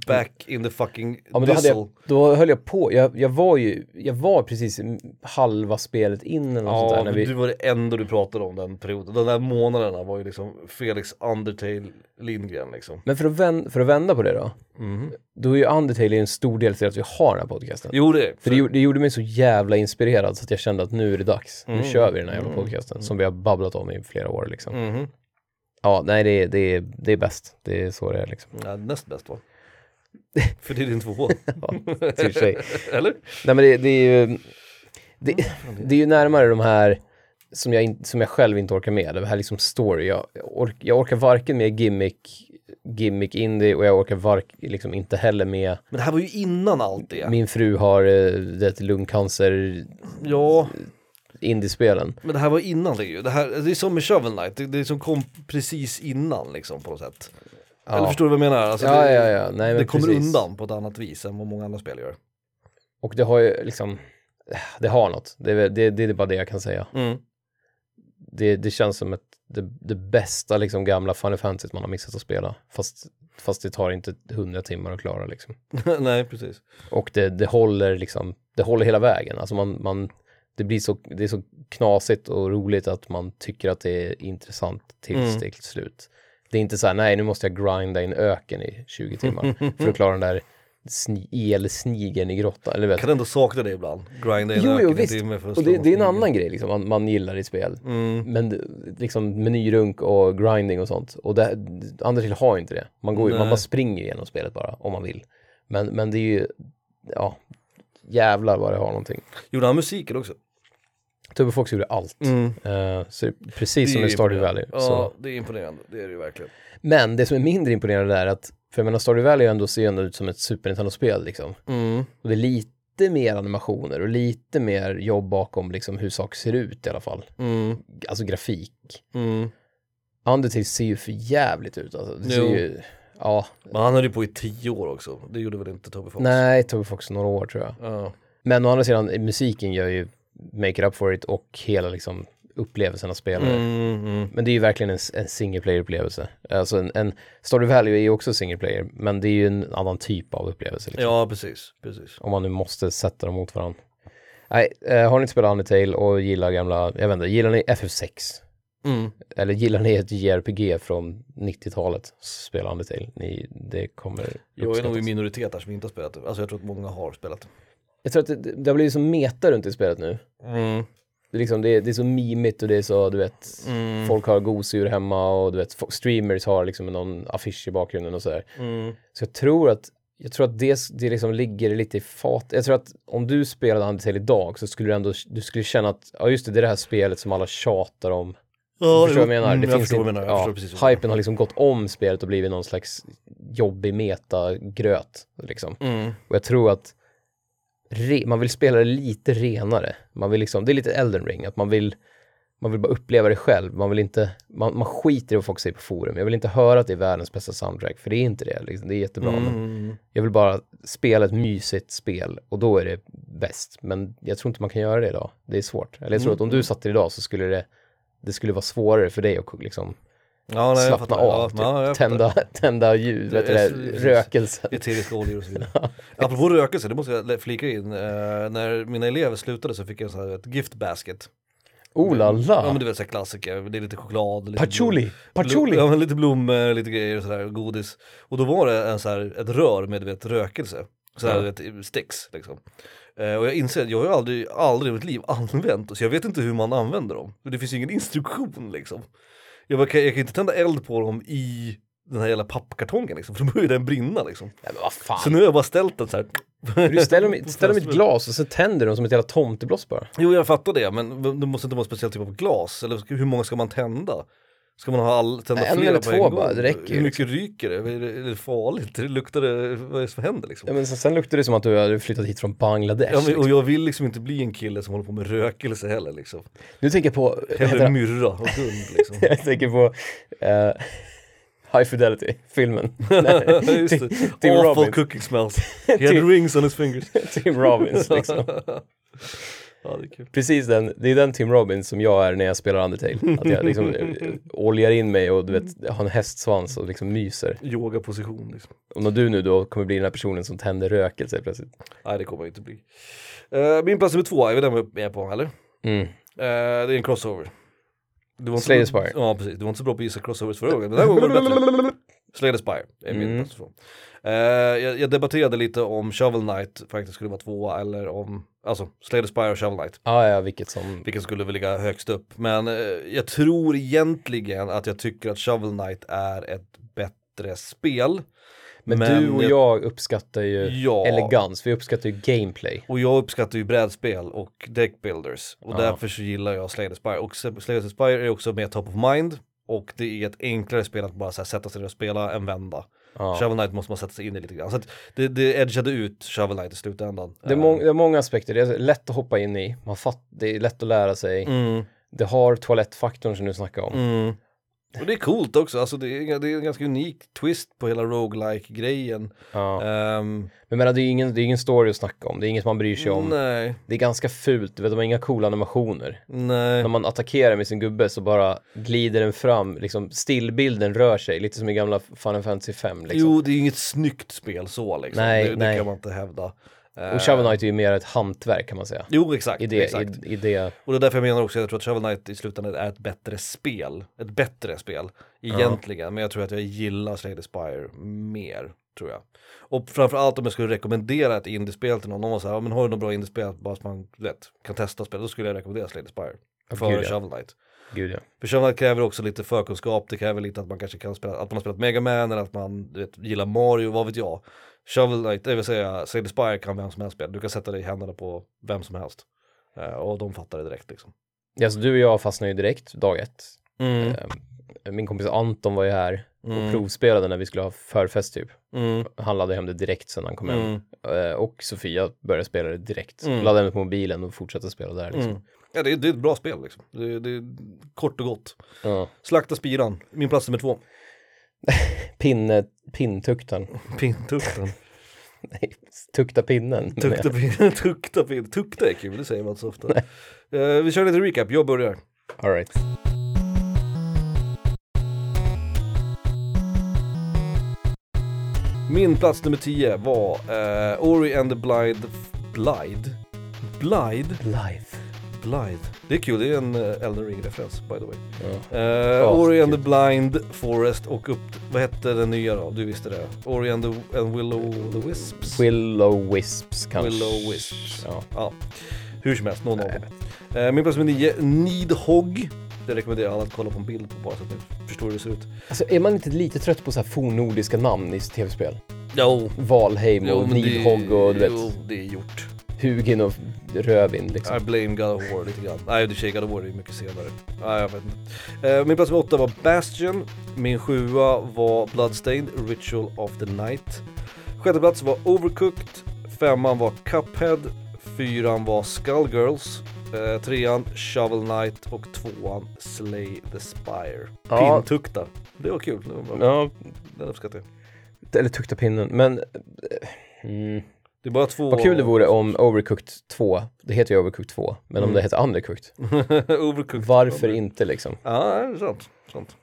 back in the fucking Ja men då, jag, då höll jag på, jag, jag var ju, jag var precis halva spelet in eller något sånt Ja, där när men vi, du var det enda du pratade om den perioden. De där månaderna var ju liksom Felix Undertale Lindgren liksom. Men för att, vän, för att vända på det då, Mhm. då är ju Undertale en stor del till att vi har den här podcasten. Jo det, För det, gjorde- det gjorde mig så jävla inspirerad så att jag kände att nu är det dags. Nu Mm. kör vi den här jävla Mm. podcasten som vi har babblat om i flera år liksom. Mhm. Ja, nej det är, det, är, det är bäst. Det är så det är liksom. Ja, näst bäst va? *laughs* För det är din tvåa. *laughs* Ja, för sig. *laughs* Eller? Nej men det, det är ju, det, det är ju närmare de här som jag, in, som jag själv inte orkar med. Det här liksom story. Jag, ork, jag orkar varken med gimmick, gimmick indie och jag orkar vark, liksom inte heller med Men det här var ju innan allt det. min fru har eh, det lungcancer Ja, indiespelen. men det här var innan det ju. Det, här, det är som med Shovel Knight, det, det som kom precis innan liksom på något sätt. Eller förstår du vad jag menar? Alltså, ja, det, ja, ja. Nej, det kommer precis. undan på ett annat vis än vad många andra spel gör. Och det har ju liksom, det har något. Det det, det är bara det jag kan säga. Mm. Det, det känns som ett, det, det bästa liksom gamla Final Fantasy man har missat att spela. Fast, fast det tar inte hundra timmar att klara liksom. *laughs* Nej, precis. Och det, det håller liksom, det håller hela vägen. Alltså man, man, det blir så, det är så knasigt och roligt att man tycker att det är intressant tills Mm. det är slut. Det är inte så här, nej nu måste jag grinda i en öken i 20 timmar för att klara den där sni, elsnigeln i grottan. Eller vet. Kan ändå sakna det ibland. Grinda in Jo, jo öken en visst. timme för att Och det, det är en annan grej liksom, man, man gillar i spel. Mm. Men liksom menyrunk och grinding och sånt. Och det, andra till har inte det. Man, går, ju- man bara springer igenom spelet bara om man vill. Men, men det är ju, ja, jävlar vad det har någonting. Gjorde han musiken också? Tubbe Fox gjorde allt. Eh, så det är precis som i Stardew Valley. imponerande. Så. Ja, det är imponerande. Det är det ju verkligen. Men det som är mindre imponerande är att, för jag menar Stardew Valley ändå ser ändå ut som ett Super Nintendo-spel liksom. Mm. Och det är lite mer animationer och lite mer jobb bakom liksom hur saker ser ut i alla fall. Mm. Alltså grafik. Mm. Undertale ser ju för jävligt ut alltså. Det ser ju, ja, Men han höll ju på i tio år också. Det gjorde väl inte Tobbe Fox? nej, Tobbe Fox några år tror jag. Ja. Men å andra sidan, musiken gör ju make it up for it och hela liksom upplevelsen av spelare. Mm, mm. Men det är ju verkligen en, en single player upplevelse. Alltså en, en Stardew Valley är ju också single player, men det är ju en annan typ av upplevelse. Liksom. Ja, precis. precis. Om man nu måste sätta dem mot varandra. Nej, eh, har ni inte spelat Undertale och gillar gamla, jag vet inte, gillar ni FF6? Mm. Eller gillar ni ett JRPG från 90-talet? Spela Undertale. Ni, det kommer Jag är nog i minoritet där som inte har spelat det. Alltså jag tror att många har spelat. Jag tror att det, det har blivit så meta runt i spelet nu. Mm. Det är, liksom, det, är, det är så mimigt och det är så, du vet, Mm. folk har gosedjur hemma och du vet, streamers har liksom någon affisch i bakgrunden och sådär. Mm. Så jag tror att, jag tror att det, det liksom ligger lite i fat. Jag tror att om du spelade Undertale idag så skulle du ändå, du skulle känna att, ja just det, det är det här spelet som alla tjatar om. Ja, du förstår vad jag menar? Mm, Det jag finns förstår vad menar. Jag ja, förstår precis hypen har liksom gått om spelet och blivit någon slags jobbig metagröt. Liksom. Mm. Och jag tror att re, man vill spela det lite renare. Man vill liksom, det är lite Elden ring, att man vill, man vill bara uppleva det själv. Man vill inte, man, man skiter i vad folk säger på forum. Jag vill inte höra att det är världens bästa soundtrack, för det är inte det. Liksom. Det är jättebra, men Mm. jag vill bara spela ett mysigt spel och då är det bäst. Men jag tror inte man kan göra det idag. Det är svårt. Eller jag tror att om du satt det idag så skulle det, det skulle vara svårare för dig att liksom Ja, nej, slappna av, typ. ja, tända, tända ljud, det, precis. rökelsen. Eteriska oljor och så vidare. *laughs* Apropå rökelse, det måste jag flika in. Eh, när mina elever slutade så fick jag så här ett gift basket. Oh la Ja men la! du vet såhär klassiker, det är lite choklad, lite Patchouli! blom- Patchouli! Ja men lite blommor, lite grejer och sådär, godis. Och då var det en så här, ett rör med vet, rökelse. Så här, Ja. du vet, sticks liksom. Eh, och jag inser att jag har ju aldrig, aldrig i mitt liv använt, så jag vet inte hur man använder dem. Det finns ju ingen instruktion liksom. Jag, kan, jag kan inte tända eld på dem i den här jävla pappkartongen liksom, för då börjar den brinna liksom. Nej, men vad fan. Så nu har jag bara ställt den så här. Du ställer dem, i- på *laughs* ställer dem i ett glas och så tänder de som ett jävla tomtebloss bara. Jo jag fattar det, men det måste inte vara en speciell typ av glas, eller hur många ska man tända? Ska man ha all, tända En flera eller på två en gång? bara, det räcker Hur mycket ryker det? Är det, är det farligt? Det luktar det, vad är det som händer liksom? Ja, men sen, sen luktar det som att du hade flyttat hit från Bangladesh. Ja, men, liksom. och jag vill liksom inte bli en kille som håller på med rökelse heller liksom. Nu tänker jag på, Hellre myrra och hund liksom. *laughs* jag tänker på eh, High Fidelity, filmen. *laughs* Just det. Tim Awful Robbins. cooking smells. He had rings on his fingers. *laughs* Tim Robbins liksom. Ja det är kul. Precis den, det är den Tim Robbins som jag är när jag spelar Undertale. Att jag liksom *laughs* eh, oljar in mig och du vet, har en hästsvans och liksom myser. Yogaposition liksom. Och när du nu då kommer bli den här personen som tänder rökelse plötsligt. Nej det kommer jag inte bli. Eh, min plats nummer två, är väl den vi är på eller? Mm. Eh, det är en crossover. Du var inte Spire. Ja precis, du var inte så bra på att gissa crossovers förra gången, den här gången var det bättre. *laughs* Slay the Spire är min Mm. plats två. Eh, jag, jag debatterade lite om Shovel Knight faktiskt skulle vara tvåa eller om, alltså Slay the Spire och Shovel Knight. Ah, ja, vilket som... Vilken skulle väl ligga högst upp. Men eh, jag tror egentligen att jag tycker att Shovel Knight är ett bättre spel. Men, Men du och jag- jag uppskattar ju Ja. elegans, vi uppskattar ju gameplay. Och jag uppskattar ju brädspel och deckbuilders. Och Ja. därför så gillar jag Slay the Spire. Och Slay the Spire är också mer top of mind. Och det är ett enklare spel att bara här, sätta sig ner och spela en vända. Ja. Shovel Knight måste man sätta sig in i lite grann. Så det, det edgade ut Shovel Knight i slutändan. Det är, mång- det är många aspekter, det är lätt att hoppa in i, man fatt, det är lätt att lära sig. Mm, Det har toalettfaktorn som du snackade om. mm. Och det är coolt också, alltså det är, det är en ganska unik twist på hela roguelike grejen Ja. Ehm, Men menar, det är ingen, det är ingen story att snacka om, det är inget man bryr sig om. Nej, Det är ganska fult, du vet, de har inga coola animationer. nej. När man attackerar med sin gubbe så bara glider den fram, liksom stillbilden rör sig, lite som i gamla Final Fantasy 5 liksom. Jo, det är inget snyggt spel så liksom. Nej, det, det nej. kan man inte hävda. Och Shovel Knight är ju mer ett hantverk kan man säga. Jo, exakt. I det, exakt. i, i det, Och det är därför jag menar också, jag tror att Shovel Knight i slutändan är ett bättre spel. Ett bättre spel, egentligen. Men jag tror att jag gillar Slay the Spire mer, tror jag. Och framförallt om jag skulle rekommendera ett indiespel till någon, någon var så här, "Ja, men har du något bra indiespel bara så man vet, kan testa spel, då skulle jag rekommendera Slay the Spire. för ja. Shovel Knight. Gud ja. För Shovel Knight kräver också lite förkunskap, det kräver lite att man kanske kan spela, att man har spelat Mega Man eller att man vet, gillar Mario, vad vet jag. Shovel Knight, det vill säga the Spire kan vem som helst spela, du kan sätta dig i händerna på vem som helst. Eh, och de fattar det direkt liksom. ja så du och jag fastnade ju direkt dag ett. Mm. Eh, Min kompis Anton var ju här och Mm. provspelade när vi skulle ha förfest typ. Mm. Han laddade hem det direkt sen han kom hem. Mm. Eh, Och Sofia började spela det direkt. Mm. Laddade hem det på mobilen och fortsatte spela där liksom. Mm. Ja det är, det är ett bra spel liksom. Det, det är kort och gott. Ja. Slakta spiran, min plats nummer två. *laughs* Pinne, pinntuktaren. Pintukten. *laughs* Nej, tukta pinnen. *laughs* Tukta pinnen, tukta pinnen, tukta är kul, det säger man inte så ofta. Eh, vi kör lite recap, jag börjar. All right. Min plats nummer 10 var eh, Ori and the Blind, Blide? Blide? Live. Blide. Det är kul, det är en uh, Elden Ring-referens by the way. Ja. Eh, Ja, Ori and the. Blind Forest och upp, vad hette den nya då? Du visste det? Ori and the and Willow the Wisps? Willow Wisps kanske. Willow Wisps. Ja. Ja, hur som helst, någon av dem. Eh, min plats nummer 9, Nidhogg. Det rekommenderar alla att kolla på en bild på bara så att ni förstår hur det ser ut. Alltså är man inte lite trött på så här fornnordiska namn i tv-spel? Jo, Valheim och Nidhogg och du vet Jo, det är gjort. Hugin och Rövin liksom. I blame God of War lite grann. Nej, du säger God of War är ju mycket senare. Nej, jag vet inte. Eh, min plats nummer åtta var Bastion. Min sjua var Bloodstained, Ritual of the Night. Sjätte plats var Overcooked. Femman var Cuphead. Fyran var Skullgirls. Eh, trean Shovel Knight och tvåan Slay the Spire. Ja. Pintukta. Det var kul. Det var. Ja, Den uppskattar jag. eller tukta pinnen. Men eh, mm, Det är bara två... vad kul det vore om Overcooked 2, det heter ju Overcooked 2, men om Mm. det heter Undercooked, *laughs* Overcooked. varför inte liksom? Ja, det är sant. sant.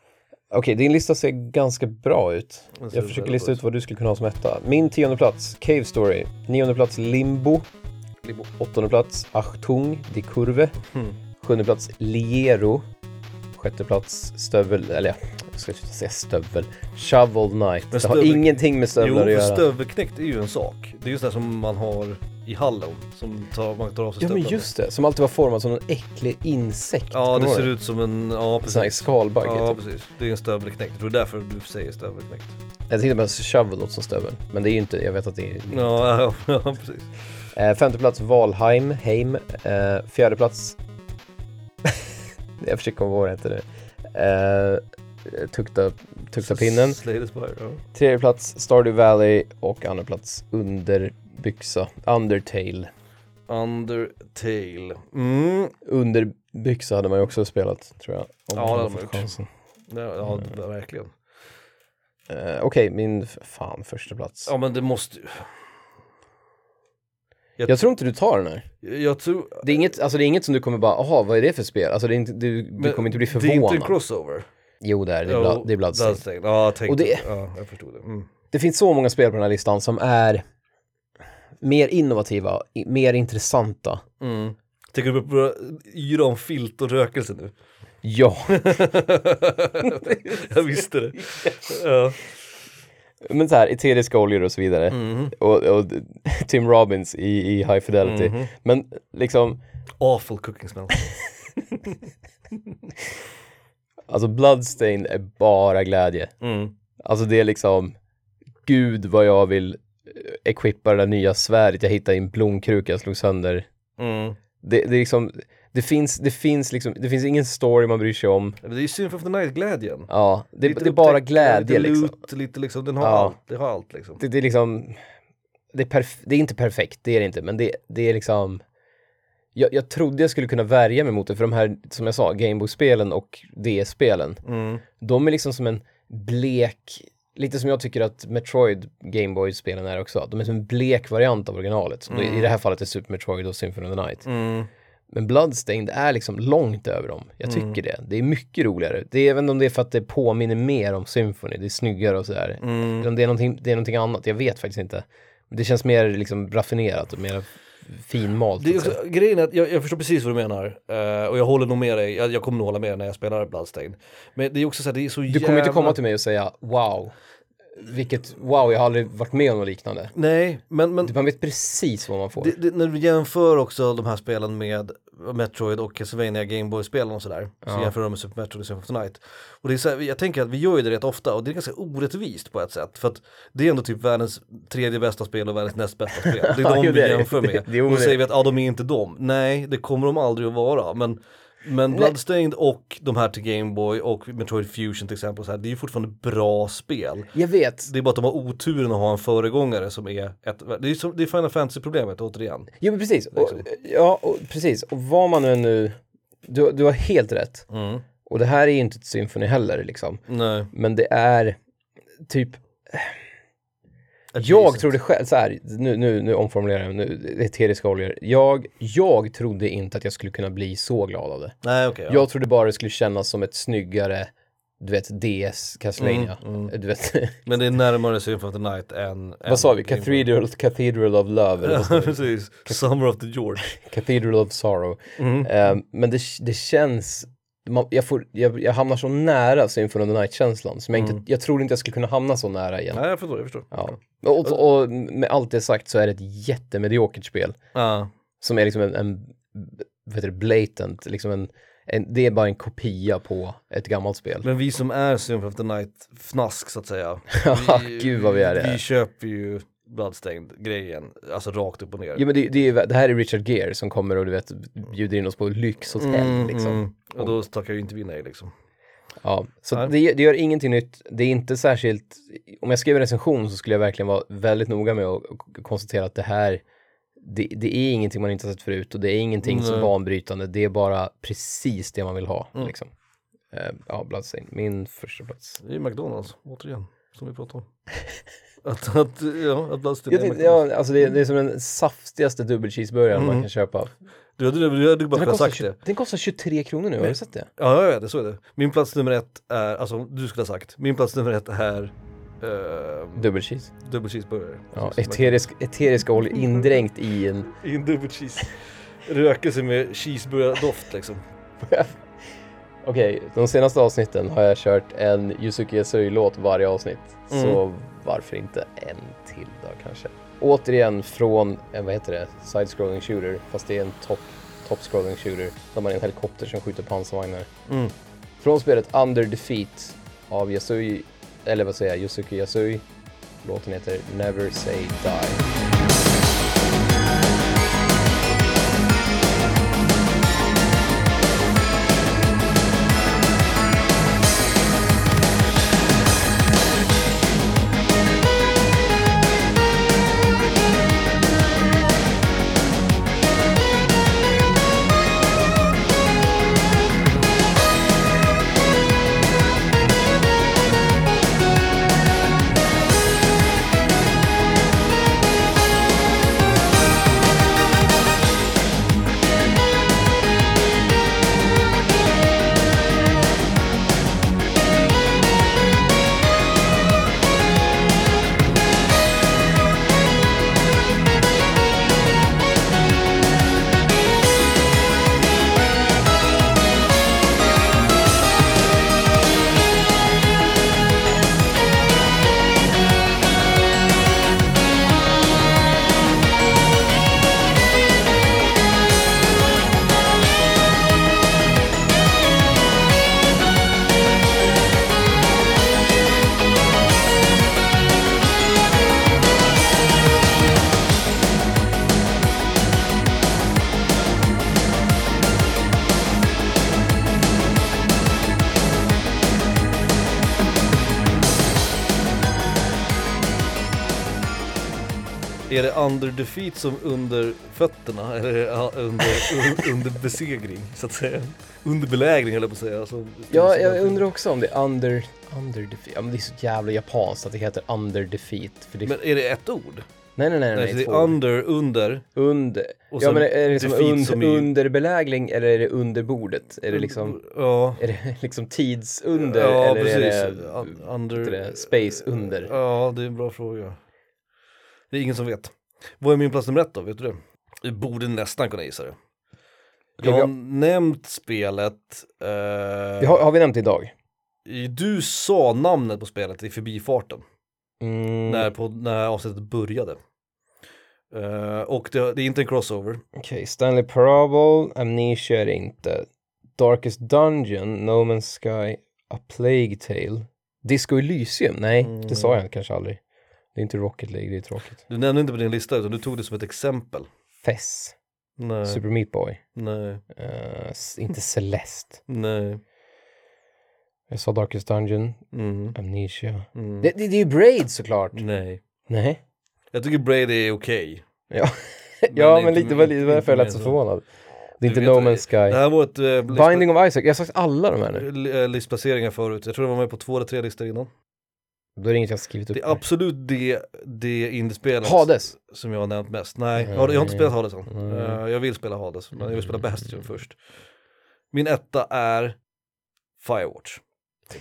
Okej, din lista ser ganska bra ut. Jag försöker lista ut vad du skulle kunna ha som etta. Min tionde plats, Cave Story. Nionde plats, Limbo. Limbo. Åttonde plats, Achtung, Die Kurve. Mm. Sjunde plats, Liero. Sjätte plats, Stövel, eller ja, ska inte säga stövel. Shovel Knight. Men det har ingenting med Jo, stövlar att för göra. stövelknäckt är ju en sak. Det är just det som man har i Hallon, som tar, man tar av sig Ja men just det, som alltid var formad som en äcklig insekt. Ja, det ser ut som en, ja En sån här precis. skalbagge Ja, typ. precis. Det är en stövelknäckt. Jag tror det är därför du säger stövelknäckt. Jag tänkte bara shovel låter som stövel. Men det är ju inte, jag vet att det är... Ja, ja, *laughs* ja precis. Eh, femte plats Valheim, Heim. Eh, fjärde plats... *laughs* jag försöker komma ihåg vad det heter nu. Eh, tukta, tukta pinnen. Tredje plats Stardew Valley och andra plats Underbyxa. Undertale. Undertale. Mm. Underbyxa hade man ju också spelat tror jag. Om Ja, det hade man gjort. Ja, ja Mm. verkligen. Eh, Okej, min f- fan första plats. Ja, men det måste ju... Jag tror inte du tar den här. Jag tror... Det är inget, alltså det är inget som du kommer bara, aha vad är det för spel? Alltså det inte, du, du kommer inte bli Det är inte en förvånad. crossover. Jo det är det, är blood, det är Bloodstained. Bloodstained. Ja, jag tänkte, Och det- ja, jag förstod det. Mm. Det finns så många spel på den här listan som är mer innovativa, mer intressanta. Mm. Tänker du börja yra om filt och rökelse nu? Ja, *laughs* jag visste det. Ja. men så här, eteriska oljor och så vidare. Mhm. Och, och Tim Robbins i, i High Fidelity. Mhm. Men liksom, Awful cooking smell. *laughs* alltså Bloodstained är bara glädje. Mm. Alltså det är liksom, gud vad jag vill eh, equippa det där nya svärdet jag hittade i en blomkruka jag slog sönder. Mm. Det, det är liksom, det finns, det finns liksom, det finns ingen story man bryr sig om. Det är ju Symphony of the Night-glädjen. Ja, det, Lite det är bara glädje lite liksom. loot, lite liksom, den har Ja. allt. Det har allt liksom. Det, det är liksom, det är, det är inte perfekt, det är det inte, men det, det är liksom jag, jag trodde jag skulle kunna värja mig mot det, för de här, som jag sa, Gameboy-spelen och DS-spelen, Mm. de är liksom som en blek, lite som jag tycker att Metroid Gameboy-spelen är också, de är som en blek variant av originalet. Som I det här fallet är Super Metroid och Symphony of the Night. Mm. Men Bloodstained är liksom långt över dem. Jag tycker det. Det är mycket roligare. Det är även om det är för att det påminner mer om Symphony, det är snyggare och sådär. Mm. Eller om det är, någonting, det är någonting annat, jag vet faktiskt inte. Det känns mer liksom raffinerat och mer finmalt. Det är också, grejen är att jag, jag förstår precis vad du menar eh, och jag håller nog med dig, jag, jag kommer nog hålla med när jag spelar Bloodstained. Men det är också så här, det är så Du jävla... kommer inte komma till mig och säga wow, vilket, wow, jag har aldrig varit med om något liknande. Nej, men, men Man vet precis vad man får. det, det, när du jämför också de här spelen med Metroid och Castlevania Gameboy-spelen och sådär, så Ja. jämför de med Super Metroid och Symphony of the Night. Och det är så här, jag tänker att vi gör ju det rätt ofta och det är ganska orättvist på ett sätt, för att det är ändå typ världens tredje bästa spel och världens näst bästa spel. Det är *laughs* de vi det. jämför *laughs* Det- med. det- och då säger vi att ja, de är inte de. Nej, det kommer de aldrig att vara, men men Bloodstained och de här till Gameboy och Metroid Fusion till exempel, så här, det är ju fortfarande bra spel. Jag vet. Det är bara att de har oturen att ha en föregångare som är ett, det är, som, det är Final Fantasy-problemet återigen. Jo men precis. Och, Liksom. ja, och, precis. Och vad man nu nu, du, du har helt rätt. Mm. Och det här är ju inte ett symfoni heller liksom. Nej. Men det är typ, jag trodde själv, så här, nu, nu, nu omformulerar jag, nu, eteriska oljor. Jag, jag trodde inte att jag skulle kunna bli så glad av det. Nej okej. ja. Jag trodde bara det skulle kännas som ett snyggare, du vet, DS Castlevania. Mm, Du vet, *laughs* Men det är närmare Symphony of the Night än... vad sa vi? Cathedral, Cathedral of Love, *laughs* Ja, precis. Summer of the George. *laughs* Cathedral of Sorrow. Mm. Eh, men det, det känns, man, jag, får, jag, jag hamnar så nära Symphony of the Night-känslan, som jag, inte, jag tror inte jag skulle kunna hamna så nära igen. Nej jag förstår, jag förstår. Ja. Och, och med allt det sagt så är det ett jättemediokert spel. Ja. Som är liksom en, en vad heter det, blatant, liksom en, en, det är bara en kopia på ett gammalt spel. Men vi som är Symphony of the Night fnask så att säga. *laughs* Ja, gud vad vi är det. Vi köper ju Bloodstained-grejen, alltså rakt upp och ner. Jo men det, det, är, det här är Richard Gere som kommer och du vet bjuder in oss på lyxhotell liksom. mm. Och då tackar ju inte vi nej liksom. Ja, så det, det gör ingenting nytt. Det är inte särskilt, om jag skrev en recension så skulle jag verkligen vara väldigt noga med att konstatera att det här, det, det är ingenting man inte har sett förut och det är ingenting som Nej. banbrytande. Det är bara precis det man vill ha. Mm. Liksom. Eh, ja, Bloodstained, min första plats. Det är McDonalds, återigen, som vi pratade om. *laughs* att, att, ja, att Bloodstained Jag är tänkte, McDonalds. ja, alltså det, det är som den saftigaste dubbelcheeseburgaren man Mm. kan köpa. Du hade, du hade bara kunnat sagt 20, det. den kostar 23 kronor nu, har du sett det? Ja, jag vet det, så är det. Min plats nummer ett är, alltså du skulle ha sagt, min plats nummer ett är uh, Dubbelcheese. dubbel cheeseburgare. Ja, eterisk, eteriska oljor indränkt i en I en dubbel cheese. Rökelse med cheeseburgardoft liksom. *laughs* Okej, de senaste avsnitten har jag kört en Yusuke Yasui-låt varje avsnitt. Mm. Så varför inte en till då kanske? Återigen från, eh, vad heter det, side-scrolling shooter, fast det är en top, top-scrolling shooter, där man är en helikopter som skjuter pansarvagnar. Mm. Från spelet Under Defeat av Yasui, eller vad säger jag, Yusuke Yasui. Låten heter Never Say Die. Under defeat som under fötterna eller är ja, under, un, under besegring så att säga? Under belägring höll jag på att säga. Alltså, Ja, jag undrar också om det är Under, under Defeat. Ja, men det är så jävla japanskt att det heter Under Defeat. För det, Men är det ett ord? nej, nej, nej, nej, Nej, det är under, under Under. och Ja men är det liksom defeat und, som i- underbelägring eller är det under bordet? Är det liksom, Ja, är det *laughs* liksom tidsunder ja eller precis. är det, under, det space under? Ja, det är en bra fråga. Det är ingen som vet. Vad är min plats nummer ett då, vet du det? Du borde nästan kunna gissa det. Jag har nämnt spelet, eh, har, har vi nämnt det idag? du sa namnet på spelet i förbifarten. Mm, när, på, när avsnittet började. Eh, och det, det är inte en crossover. Okej, Stanley Parable, Amnesia är det inte. Darkest Dungeon, No Man's Sky, A Plague Tale. Disco Elysium? Nej, det sa jag kanske aldrig. Det är inte Rocket League, det är tråkigt. Du nämnde inte på din lista utan du tog det som ett exempel. Fess, Nej, Super Meat Boy, nej, s- inte Celeste. nej. Jag sa Darkest Dungeon, Mm, Amnesia. mm, Det, det, det är ju Braid såklart. nej. Nej. Jag tycker Brady är okej. Ja, *laughs* ja inte- men lite, det var lite därför jag lät så förvånad. Det är inte No Man's Det Sky. här var ett eh, Binding of Isaac, jag har sagt alla de här nu. eh, listplaceringar förut. Jag tror det var med på två eller tre listor innan. Då är det inget jag skrivit upp. Det är absolut det, det indiespelet Hades! som jag har nämnt mest. Nej, jag har, jag har inte spelat Hades än. Mm. Eh, jag vill spela Hades, men jag vill spela Bastion först. Min etta är Firewatch.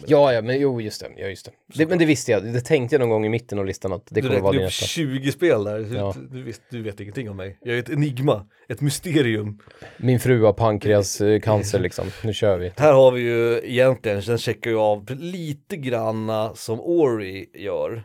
Ja, ja, men jo, just det. Ja, just det. det. Men det visste jag. Det tänkte jag någon gång i mitten av listan att det kommer vara din upp etta. 20 spel där, du, Ja. du, vet, du vet ingenting om mig. Jag är ett enigma, ett mysterium. Min fru har pankreascancer liksom. Nu kör vi. Här har vi ju egentligen, den checkar ju av lite granna som Ori gör.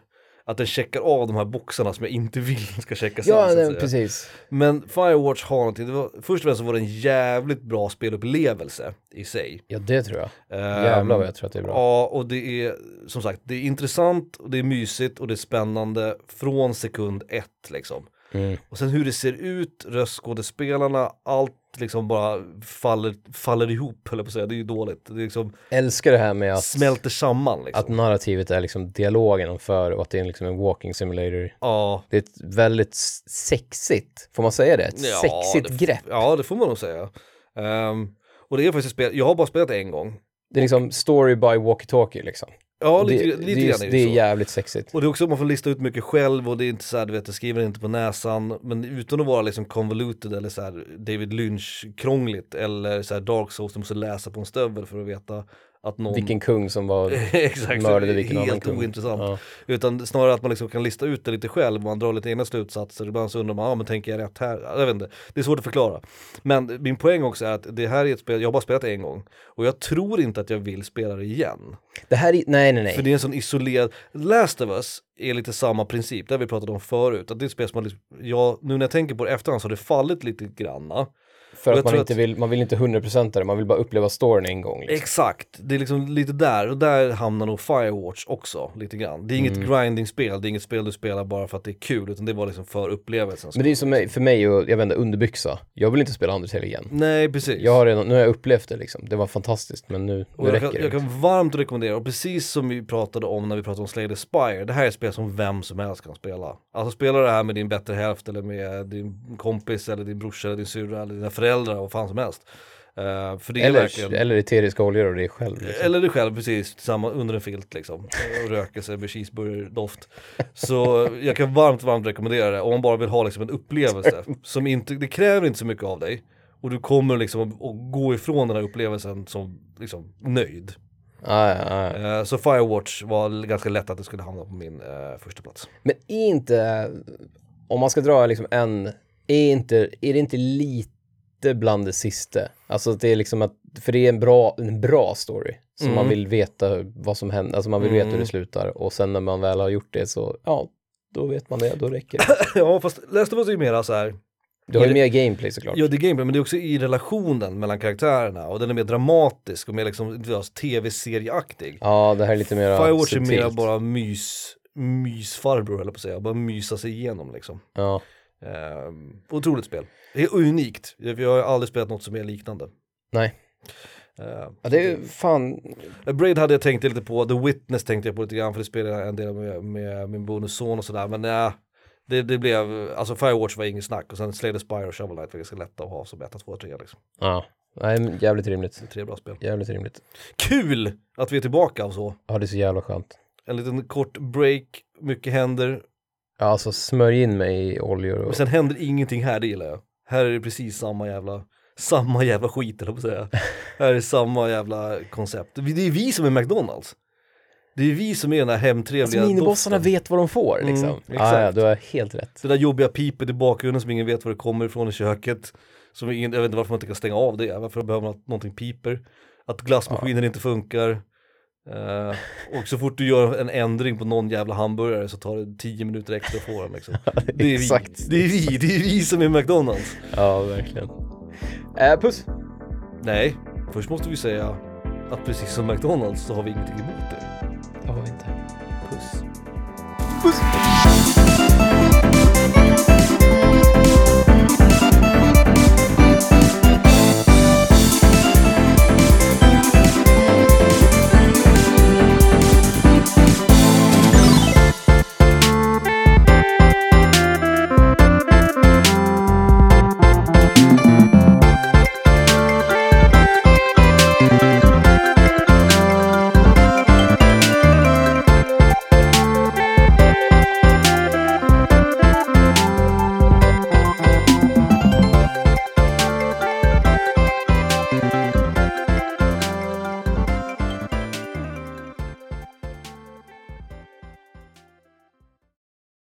Att den checkar av de här boxarna som jag inte vill ska checkas av. Ja, nej, säga. precis. Men Firewatch har någonting, det var, först och främst så var det en jävligt bra spelupplevelse i sig. Ja, det tror jag. Ehm, Jävlar vad jag tror att det är bra. Ja, och det är som sagt, det är intressant och det är mysigt och det är spännande från sekund ett liksom. Mm. Och sen hur det ser ut, röstskådespelarna, allt liksom bara faller, faller ihop, höll jag på att säga, det är ju dåligt. Det liksom Älskar det här med att, smälter samman liksom. att narrativet är liksom dialogen för och att det är liksom en walking simulator. ja, Det är ett väldigt sexigt, får man säga det? Ett Ja, sexigt det- grepp. ja, det får man nog säga. Ehm, och det är faktiskt ett spel, jag har bara spelat en gång. Det är liksom story by walkie-talkie liksom. Ja, lite, det, lite det, grann är, det det är jävligt sexigt. Och det är också, man får lista ut mycket själv och det är inte så här, du vet, det skriver inte på näsan, men utan att vara liksom convoluted eller så här David Lynch-krångligt eller så här Dark Souls, du måste läsa på en stövel för att veta att någon Vilken kung som var *laughs* Exakt, mördade vilken annan helt kung. ointressant. Ja. Utan snarare att man liksom kan lista ut det lite själv, man drar lite egna slutsatser, ibland så undrar man, ja men tänker jag rätt här? Jag vet inte, det är svårt att förklara. Men min poäng också är att det här är ett spel, jag har bara spelat det en gång, och jag tror inte att jag vill spela det igen. Det här är, nej nej nej. För det är en sån isolerad, Last of Us är lite samma princip, det har vi pratat om förut, att det är ett spel som har liksom, jag, nu när jag tänker på det efterhand så har det fallit lite granna. För att man inte att- vill, man vill inte 100% det, man vill bara uppleva storyn en gång. Liksom. Exakt, det är liksom lite där och där hamnar nog Firewatch också lite grann. Det är inget Mm. grinding-spel, det är inget spel du spelar bara för att det är kul utan det var liksom för upplevelsen. Men det är som för mig och jag inte, underbyxa. Jag vill inte spela Undertale igen. Nej precis. Jag har redan, nu har jag upplevt det liksom. Det var fantastiskt men nu, nu jag, räcker kan, det. jag kan varmt rekommendera, och precis som vi pratade om när vi pratade om Slay the Spire, det här är ett spel som vem som helst kan spela. Alltså spela det här med din bättre hälft eller med din kompis eller din brorsa eller din syrra eller dina föräldrar och fan som helst. Eh, för det är eller, verkligen... eller eteriska oljor och det är själv. Liksom. Eller dig själv precis, tillsammans under en filt liksom. Och röka sig med cheeseburgerdoft. Så jag kan varmt, varmt rekommendera det om man bara vill ha liksom en upplevelse. Som inte, det kräver inte så mycket av dig. Och du kommer liksom att, gå ifrån den här upplevelsen som liksom nöjd. Ah, ja, ah, ja. Eh, så Firewatch var ganska lätt att det skulle hamna på min eh, första plats. Men är inte, om man ska dra liksom en, är, inte, är det inte lite bland det sista? Alltså det är liksom att, för det är en bra, en bra story. Så Mm. man vill veta vad som händer, alltså man vill veta hur Mm. det slutar. Och sen när man väl har gjort det så, ja, då vet man det, då räcker det. *clears throat* ja fast Last of Us är ju mera så här. Du har ju mer gameplay såklart. Ja det är gameplay men det är också i relationen mellan karaktärerna och den är mer dramatisk och mer liksom tv-serieaktig. Ja, det här är lite mer Firewatch är subtilt. mer bara mys, mysfarbror eller på att säga, bara mysa sig igenom liksom. Ja, Ehm, otroligt spel. Det är unikt, jag har aldrig spelat något som är liknande. nej. Ehm, Ja, det är fan, Braid hade jag tänkt lite på, The Witness tänkte jag på lite grann för det spelade jag en del med, med min bonusson och sådär men nej. Det, det blev, alltså Firewatch var inget snack och sen Slay the Spire och Shovel Knight var ganska lätta att ha som 1, 2, 3 liksom. ja. Nej, jävligt rimligt. Tre bra spel. Jävligt rimligt. Kul att vi är tillbaka och så. Ja, det är så jävla skönt. En liten kort break, mycket händer, Ja, alltså smörj in mig i oljor och... Och sen händer ingenting här, det gillar jag. Här är det precis samma jävla, samma jävla skit eller på att säga. *laughs* här är samma jävla koncept. Det är vi som är McDonalds. Det är vi som är den här hemtrevliga Alltså minibossarna doften. vet vad de får liksom. Mm, ja, ja, du har helt rätt. Det där jobbiga pipet i bakgrunden som ingen vet var det kommer ifrån i köket. Som ingen, jag vet inte varför man inte kan stänga av det, varför behöver man att någonting piper. Att glassmaskinen inte funkar. Eh, och så fort du gör en ändring på någon jävla hamburgare så tar det 10 minuter extra att få den liksom. *laughs* Det är vi, Exakt. det är vi, det är vi som är McDonalds. Ja, verkligen. Äh, puss! Nej, först måste vi säga att precis som McDonalds så har vi ingenting emot det. Det har vi inte. Puss. Puss!